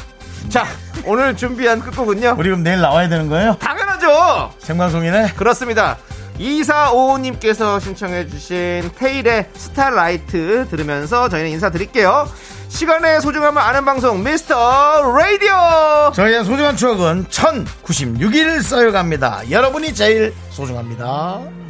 자, 오늘 준비한 끝곡은요. 우리 그럼 내일 나와야 되는 거예요? 당연하죠! 생방송이네. 그렇습니다. 2455님께서 신청해주신 태일의 Starlight 들으면서 저희는 인사드릴게요. 시간의 소중함을 아는 방송, 미스터 라디오! 저희의 소중한 추억은 1096일 쌓여갑니다. 여러분이 제일 소중합니다.